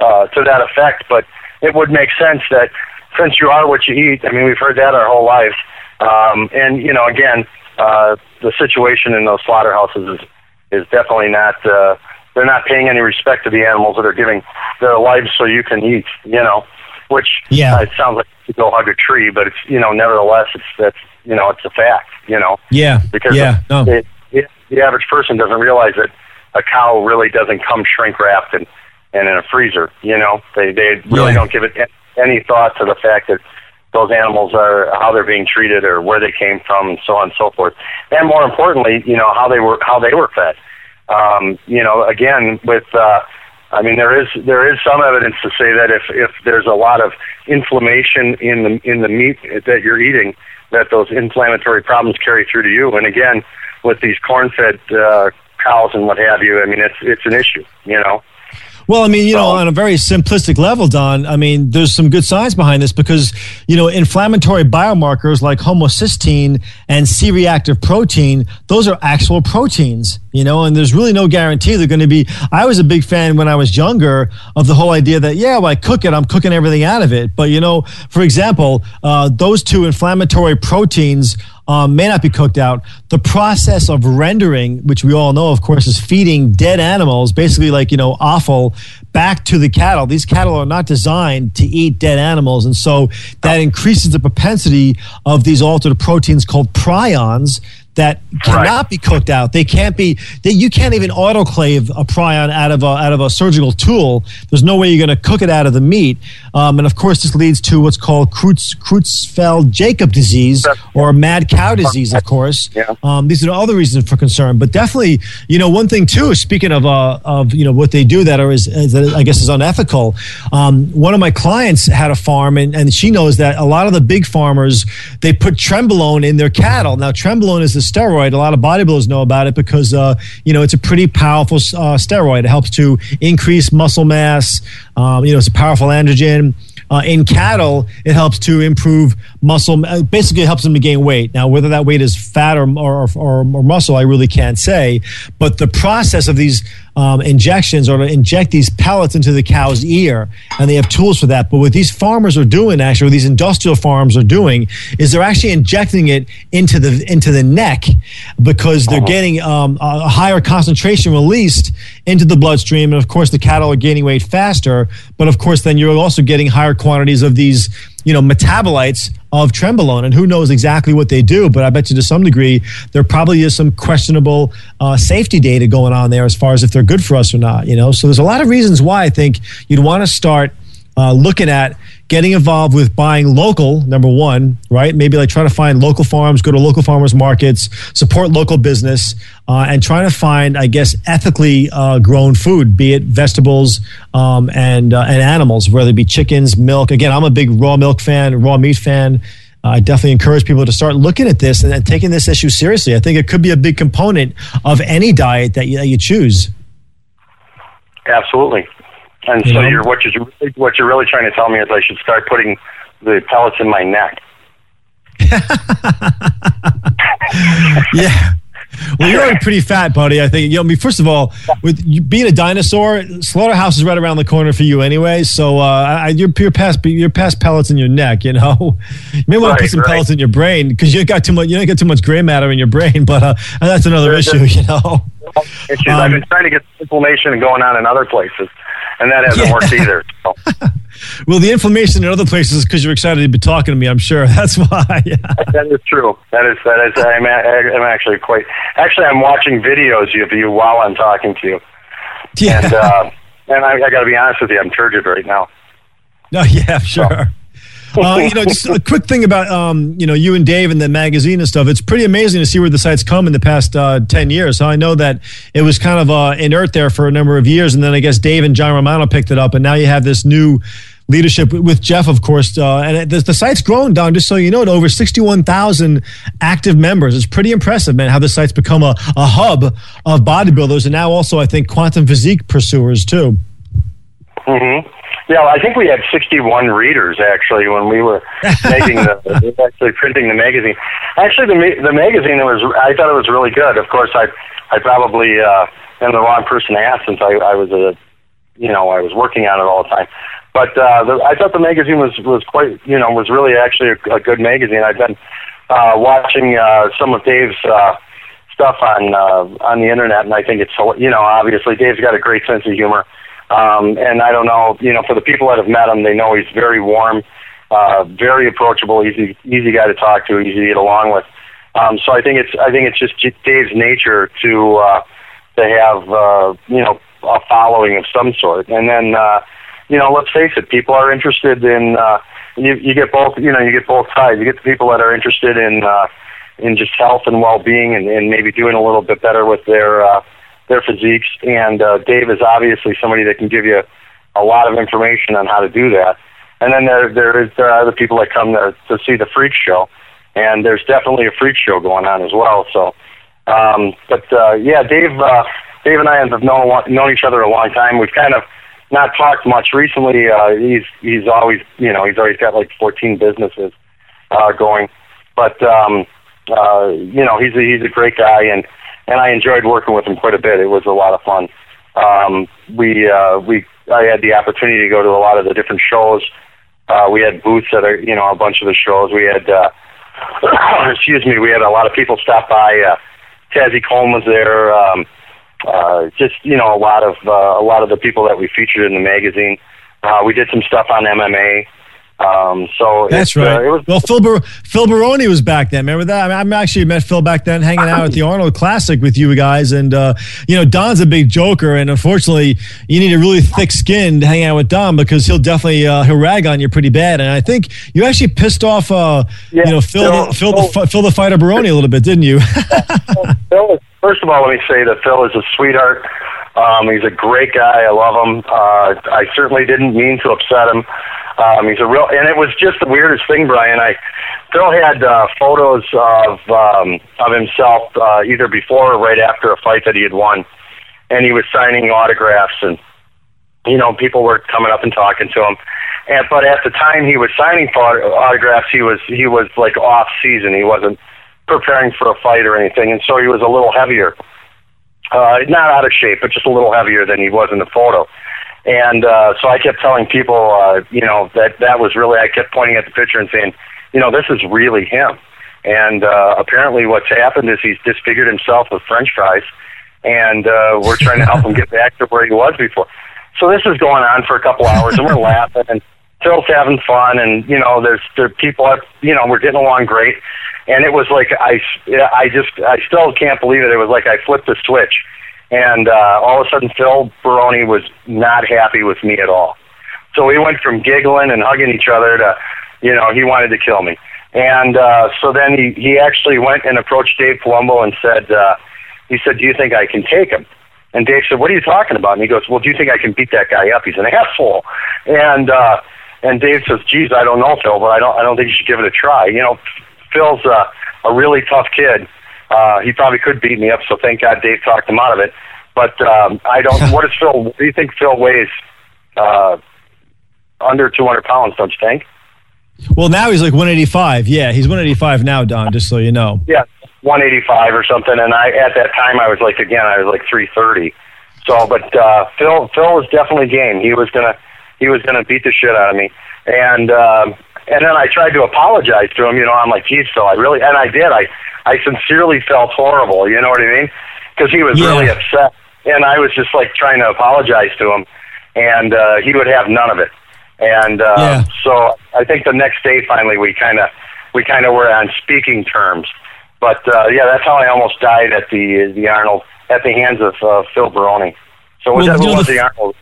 uh, to that effect, but it would make sense that since you are what you eat, I mean, we've heard that our whole life. Um, and, you know, again, uh, the situation in those slaughterhouses is, is definitely not, uh, they're not paying any respect to the animals that are giving their lives so you can eat, you know, which Yeah. uh, it sounds like you go hug a tree, but it's, you know, nevertheless, it's, that's, you know, it's a fact, you know Yeah. because yeah. No. it, it, the average person doesn't realize that a cow really doesn't come shrink wrapped and, and in a freezer. You know, they they really Yeah. don't give it any thought to the fact that those animals are how they're being treated or where they came from and so on and so forth. And more importantly, you know how they were how they were fed. Um, you know, again with. Uh, I mean, there is there is some evidence to say that if if there's a lot of inflammation in the in the meat that you're eating, that those inflammatory problems carry through to you. And again, with these corn-fed uh, cows and what have you, I mean, it's it's an issue. You know. Well, I mean, you know, on a very simplistic level, Don, I mean, there's some good science behind this because, you know, inflammatory biomarkers like homocysteine and C reactive protein, those are actual proteins, you know, and there's really no guarantee they're going to be. I was a big fan when I was younger of the whole idea that, yeah, well, I cook it, I'm cooking everything out of it. But, you know, for example, uh, those two inflammatory proteins um, may not be cooked out. The process of rendering, which we all know, of course, is feeding dead animals, basically like, you know, offal, back to the cattle. These cattle are not designed to eat dead animals. And so that increases the propensity of these altered proteins called prions that cannot right. be cooked out. They can't be. They, you can't even autoclave a prion out of a out of a surgical tool. There's no way you're going to cook it out of the meat. Um, and of course, this leads to what's called Creutzfeldt Jakob disease or mad cow disease. Of course, yeah. um, these are other reasons for concern. But definitely, you know, one thing too. Speaking of uh, of you know what they do that are is, is that I guess is unethical. Um, one of my clients had a farm, and, and she knows that a lot of the big farmers they put trenbolone in their cattle. Now, trenbolone is a steroid. A lot of bodybuilders know about it because uh, you know it's a pretty powerful uh, steroid. It helps to increase muscle mass. Um, you know, it's a powerful androgen. Uh, in cattle, it helps to improve muscle. Uh, basically, helps them to gain weight. Now, whether that weight is fat or, or, or, or muscle, I really can't say. But the process of these um, injections or to inject these pellets into the cow's ear, and they have tools for that. But what these farmers are doing, actually, what these industrial farms are doing, is they're actually injecting it into the into the neck because they're uh-huh. getting um, a higher concentration released into the bloodstream, and of course, the cattle are gaining weight faster. But of course, then you're also getting higher quantities of these you know metabolites of trenbolone and who knows exactly what they do but i bet you to some degree there probably is some questionable uh, safety data going on there as far as if they're good for us or not you know? So there's a lot of reasons why i think you'd want to start uh, looking at getting involved with buying local number one right maybe like trying to find local farms go to local farmers markets support local business uh, and trying to find i guess ethically uh, grown food be it vegetables um, and uh, and animals whether it be chickens milk again i'm a big raw milk fan raw meat fan I definitely encourage people to start looking at this and, and, taking this issue seriously. I think it could be a big component of any diet that you, that you choose. Absolutely. And so you're what you're what you're really trying to tell me is I should start putting the pellets in my neck. yeah. Well, you're already pretty fat, buddy. I think. You know, I mean, first of all, with you being a dinosaur, slaughterhouse is right around the corner for you anyway. So uh, I, you're, you're past you're past pellets in your neck. You know, you may want right, to put some right. pellets in your brain because you got too much. You don't get too much gray matter in your brain, but uh, that's another issue. You know. Um, I've been trying to get inflammation going on in other places and that hasn't yeah. worked either. So. well, the inflammation in other places is because you're excited to be talking to me. I'm sure that's why. Yeah. That is true. That is that is. I'm, I'm actually quite. Actually, I'm watching videos of you while I'm talking to you. Yeah. And uh, and I, I got to be honest with you, I'm turgid right now. No, oh, yeah, sure. So. Uh, you know, just a quick thing about um, you know you and Dave and the magazine and stuff. It's pretty amazing to see where the site's come in the past uh, ten years. So I know that it was kind of uh, inert there for a number of years, and then I guess Dave and John Romano picked it up, and now you have this new leadership with Jeff, of course. Uh, and the, the, site's grown down, just so you know, to over 61,000 active members. It's pretty impressive, man, how the site's become a, a hub of bodybuilders and now also, I think, quantum physique pursuers, too. Mm-hmm. Yeah, I think we had 61 readers actually when we were making the actually printing the magazine. Actually, the the magazine was I thought it was really good. Of course, I I probably uh, am the wrong person to ask since I I was a you know I was working on it all the time. But uh, the, I thought the magazine was was quite you know was really actually a, a good magazine. I've been uh, watching uh, some of Dave's. Uh, stuff on uh, on the internet, and I think it's you know obviously Dave's got a great sense of humor. Um, and I don't know, you know, for the people that have met him, they know he's very warm, uh, very approachable, easy, easy guy to talk to, easy to get along with. Um, so I think it's, I think it's just Dave's nature to, uh, to have, uh, you know, a following of some sort. And then, uh, you know, let's face it, people are interested in, uh, you, you get both, you know, you get both sides. You get the people that are interested in, uh, in just health and well-being and, and maybe doing a little bit better with their, uh, their physiques. And uh, Dave is obviously somebody that can give you a lot of information on how to do that. And then there there is there are other people that come there to see the freak show, and there's definitely a freak show going on as well. So, um, but uh, yeah, Dave uh, Dave and I have known known each other a long time. We've kind of not talked much recently. Uh, he's he's always you know he's always got like 14 businesses uh, going, but um, uh, you know he's a, he's a great guy and and I enjoyed working with him quite a bit. It was a lot of fun. Um, we uh, we I had the opportunity to go to a lot of the different shows. Uh, we had booths at a, you know a bunch of the shows. We had uh, excuse me, we had a lot of people stop by. Uh, Tazzy Cole was there. Um, uh, just you know a lot of uh, a lot of the people that we featured in the magazine. Uh, we did some stuff on MMA. Um, so That's it, right. Uh, it was well, Phil, Bar- Phil Baroni was back then. Remember that? I, mean, I actually met Phil back then, hanging out at the Arnold Classic with you guys. And uh, you know, Don's a big joker, and unfortunately, you need a really thick skin to hang out with Don because he'll definitely uh, he'll rag on you pretty bad. And I think you actually pissed off, uh, Yeah, you know, Phil, Phil- Phil, the, Phil- the fighter Baroni a little bit, didn't you? Phil, first of all, let me say that Phil is a sweetheart. Um, he's a great guy. I love him. Uh, I certainly didn't mean to upset him. Um, he's a real, and it was just the weirdest thing, Brian. I Phil had uh, photos of um, of himself uh, either before or right after a fight that he had won, and he was signing autographs, and you know people were coming up and talking to him. And but at the time he was signing autographs, he was he was like off season. He wasn't preparing for a fight or anything, and so he was a little heavier. Uh, not out of shape, but just a little heavier than he was in the photo. And uh, so I kept telling people, uh, you know, that that was really. I kept pointing at the picture and saying, you know, this is really him. And uh, apparently, what's happened is he's disfigured himself with French fries, and uh, we're trying to help him get back to where he was before. So this is going on for a couple hours, and we're laughing, and Phil's having fun, and you know, there's there people, are, you know, we're getting along great. And it was like I, I just, I still can't believe it. It was like I flipped the switch, and uh, all of a sudden, Phil Baroni was not happy with me at all. So we went from giggling and hugging each other to, you know, he wanted to kill me. And uh, so then he he actually went and approached Dave Palumbo and said, uh, he said, "Do you think I can take him?" And Dave said, "What are you talking about?" And he goes, "Well, do you think I can beat that guy up? He's an asshole." And uh, and Dave says, "Geez, I don't know, Phil, but I don't I don't think you should give it a try." You know, Phil's uh, a really tough kid. Uh, he probably could beat me up, so thank God Dave talked him out of it. But um, I don't. what is Phil? What do you think Phil weighs? Uh, under 200 pounds, don't you think? well, now he's like 185. Yeah, he's 185 now, Don. Just so you know. Yeah, 185 or something. And I at that time I was like again I was like 330. So, but uh, Phil Phil was definitely game. He was gonna he was gonna beat the shit out of me. And um, and then I tried to apologize to him. You know, I'm like, geez, Phil, I really and I did. I I sincerely felt horrible. You know what I mean? Because he was Yeah. really upset, and I was just like trying to apologize to him, and uh, he would have none of it. And uh, Yeah. so I think the next day finally we kind of we kind of were on speaking terms. But uh, yeah, that's how I almost died at the the Arnold at the hands of uh, Phil Baroni. So was Well, that know, was the- the Arnold?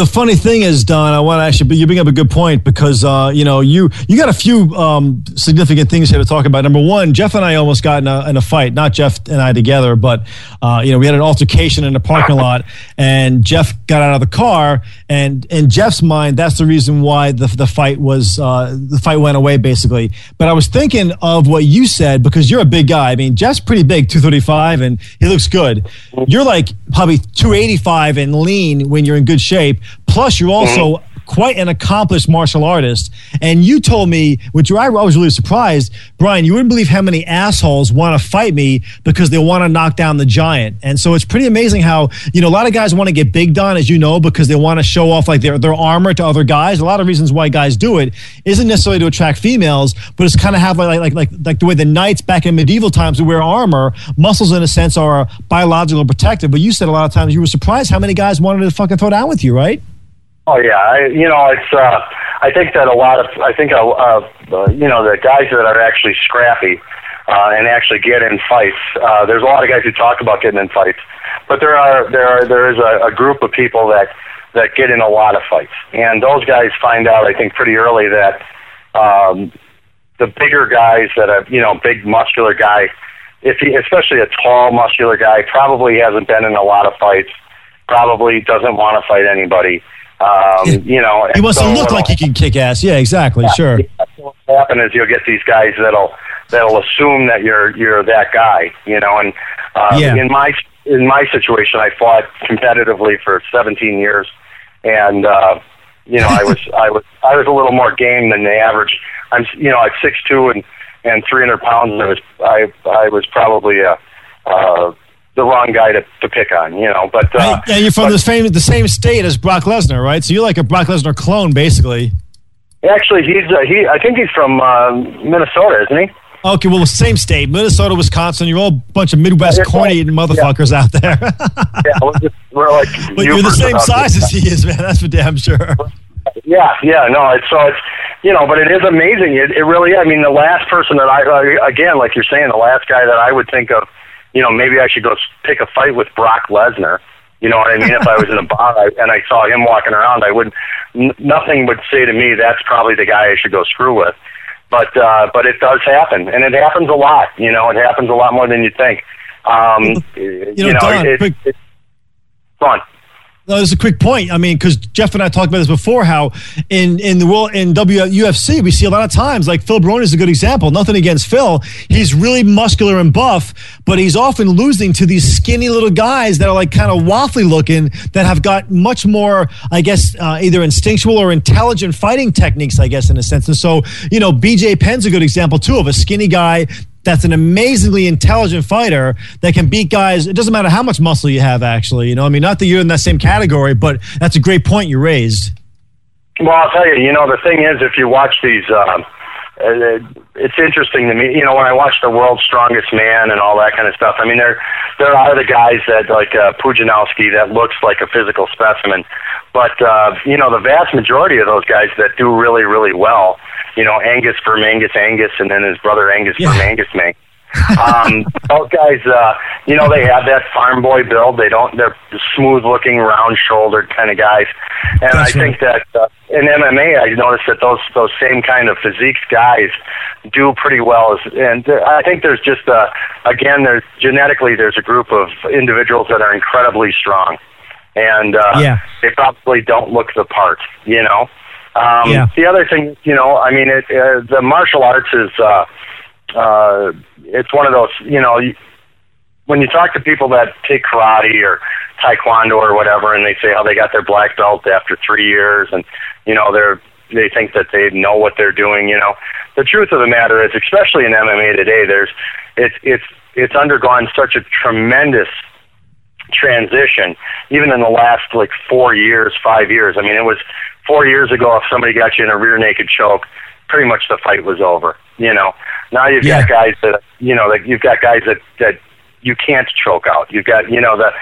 The funny thing is, Don, I want to actually, but you bring up a good point because uh, you know you you got a few um, significant things here to talk about. Number one, Jeff and I almost got in a, in a fight, not Jeff and I together, but uh, you know we had an altercation in the parking lot, and Jeff got out of the car, and in Jeff's mind, that's the reason why the the fight was uh, the fight went away basically. But I was thinking of what you said because you're a big guy. I mean, Jeff's pretty big, two thirty five, and he looks good. You're like probably two eighty five and lean when you're in good shape. Plus, you're also mm-hmm. Quite an accomplished martial artist. And you told me, which I was really surprised, Brian, you wouldn't believe how many assholes want to fight me because they want to knock down the giant. And so it's pretty amazing how, you know, a lot of guys want to get big done, as you know, because they want to show off like their, their armor to other guys. A lot of reasons why guys do it isn't necessarily to attract females, but it's kind of have like, like, like, like the way the knights back in medieval times would wear armor. Muscles, in a sense, are biological protective. But you said a lot of times you were surprised how many guys wanted to fucking throw down with you, right? Oh yeah, I, you know it's. Uh, I think that a lot of I think uh, uh, you know the guys that are actually scrappy uh, and actually get in fights. Uh, there's a lot of guys who talk about getting in fights, but there are there are there is a, a group of people that that get in a lot of fights, and those guys find out I think pretty early that um, the bigger guys that are you know big muscular guy, if he especially a tall muscular guy, probably hasn't been in a lot of fights, probably doesn't want to fight anybody. Um, you know, He wants to look like he can kick ass. Yeah, exactly. Sure. yeah, so what'll happen is you'll get these guys that'll that'll assume that you're you're that guy, you know. And uh, Yeah. in my in my situation, I fought competitively for 17 years, and uh, you know, I was I was I was a little more game than the average. I'm you know I'm six two and and 300 pounds. I was I I was probably a. Uh, the wrong guy to, to pick on, you know. But uh, and you're from but- the same the same state as Brock Lesnar, right? So you're like a Brock Lesnar clone, basically. actually, he's uh, he. I think he's from uh, Minnesota, isn't he? Okay, well, same state, Minnesota, Wisconsin. You're all a bunch of Midwest Yeah, corny motherfuckers out there. Yeah, we're, just, we're like. but you're the same size as he is, man. That's for damn sure. Yeah, yeah, no, it's so it's you know, but it is amazing. It, it really. I mean, the last person that I uh, again, like you're saying, the last guy that I would think of, you know, maybe I should go pick a fight with Brock Lesnar. You know what I mean? if I was in a bar I, and I saw him walking around, I would n- nothing would say to me that's probably the guy I should go screw with. But uh, but it does happen, and it happens a lot. You know, it happens a lot more than you think. Um, you know, you know Don, it, quick, it, fun. No, there's a quick point. I mean, because Jeff and I talked about this before. How in in the world in WUFC we see a lot of times like Phil Baroni is a good example. Nothing against Phil, he's really muscular and buff, but he's often losing to these skinny little guys that are like kind of waffly looking that have got much more, I guess, uh, either instinctual or intelligent fighting techniques. I guess in a sense. And so you know, BJ Penn's a good example too of a skinny guy that's an amazingly intelligent fighter that can beat guys. It doesn't matter how much muscle you have, actually. You know, I mean, not that you're in that same category, but that's a great point you raised. Well, I'll tell you, you know, the thing is, if you watch these, uh, uh, it's interesting to me. You know, when I watch the World's Strongest Man and all that kind of stuff. I mean, there there are the guys that like uh, Pudzianowski that looks like a physical specimen, but uh, you know, the vast majority of those guys that do really really well you know, Angus Vermangus Angus and then his brother Angus yeah. Vermangus Mangus. Um, those guys, uh, you know, they have that farm boy build. They don't, they're smooth looking, round shouldered kind of guys. And That's I right. think that uh, in MMA, I noticed that those, those same kind of physique guys do pretty well. As, and uh, I think there's just, uh, again, there's genetically, there's a group of individuals that are incredibly strong. And, uh, yeah. they probably don't look the part, you know? Um, yeah. The other thing, you know, I mean, it, uh, the martial arts is, uh, uh, it's one of those, you know, you, when you talk to people that take karate or taekwondo or whatever, and they say how they got their black belt after three years, and you know they're they think that they know what they're doing. You know, the truth of the matter is, especially in MMA today, there's it's it's it's undergone such a tremendous transition, even in the last like four years, five years. I mean, it was four years ago, if somebody got you in a rear naked choke, pretty much the fight was over. You know, now you've yeah. got guys that you know, that you've got guys that that you can't choke out. You've got you know the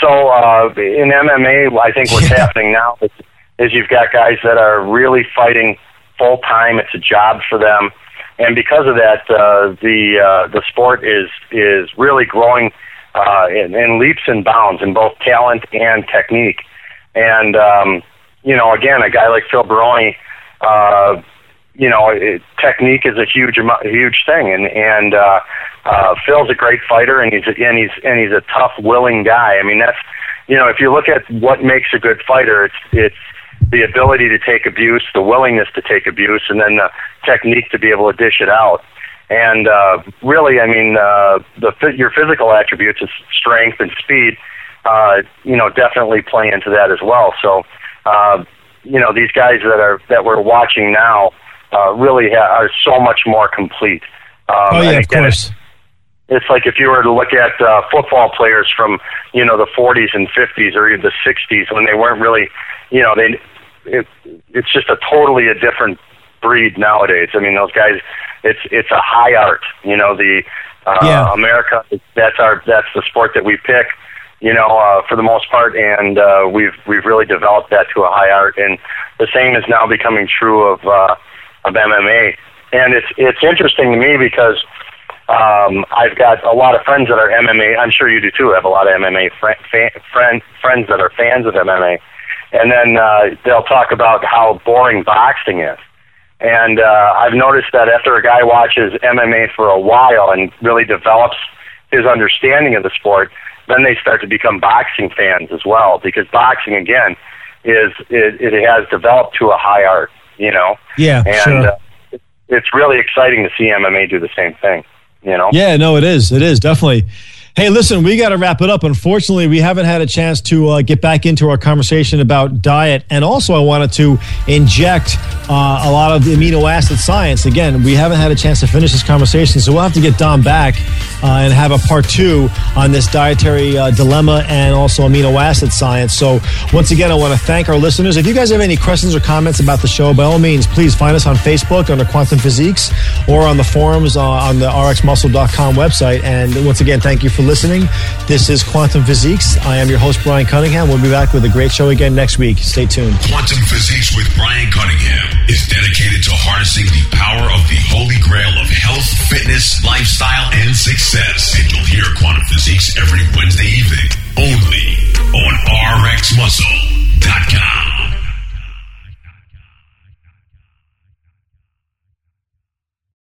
so uh, in MMA, I think what's yeah. happening now is, is you've got guys that are really fighting full time. It's a job for them, and because of that, uh, the uh, the sport is is really growing uh, in, in leaps and bounds in both talent and technique. And um, you know, again, a guy like Phil Baroni, uh, you know, it, technique is a huge, huge thing, and and uh, uh, Phil's a great fighter, and he's and he's and he's a tough, willing guy. I mean, that's you know, if you look at what makes a good fighter, it's it's the ability to take abuse, the willingness to take abuse, and then the technique to be able to dish it out. And uh, really, I mean, uh, the your physical attributes, of strength and speed, uh, you know, definitely play into that as well. So uh, you know, these guys that are that we're watching now uh, really ha- are so much more complete. Um, oh yeah, of course. It's, like if you were to look at uh, football players from you know the 40s and 50s or even the 60s when they weren't really, you know, they it, it's just a totally a different breed nowadays. I mean, those guys, it's it's a high art. You know, the uh, yeah. America. That's our that's the sport that we pick you know, uh, for the most part, and uh, we've we've really developed that to a high art, and the same is now becoming true of uh, of MMA. And it's it's interesting to me because um, I've got a lot of friends that are MMA. I'm sure you do too. Have a lot of MMA fr- fan, friend, friends that are fans of MMA, and then uh, they'll talk about how boring boxing is. And uh, I've noticed that after a guy watches MMA for a while and really develops his understanding of the sport, then they start to become boxing fans as well because boxing again is it, it has developed to a high art, you know. Yeah, and sure. uh, it's really exciting to see MMA do the same thing. You know. Yeah, no, it is. It is definitely. Hey, listen, we got to wrap it up. Unfortunately, we haven't had a chance to uh, get back into our conversation about diet. And also, I wanted to inject uh, a lot of the amino acid science. Again, we haven't had a chance to finish this conversation, so we'll have to get Don back uh, and have a part two on this dietary uh, dilemma and also amino acid science. So, once again, I want to thank our listeners. If you guys have any questions or comments about the show, by all means, please find us on Facebook under Quantum Physiques or on the forums uh, on the rxmuscle.com website. And once again, thank you for listening. This is Quantum Physiques. I am your host, Brian Cunningham. We'll be back with a great show again next week. Stay tuned. Quantum Physiques with Brian Cunningham is dedicated to harnessing the power of the holy grail of health, fitness, lifestyle, and success. And you'll hear Quantum Physiques every Wednesday evening only on RxMuscle.com.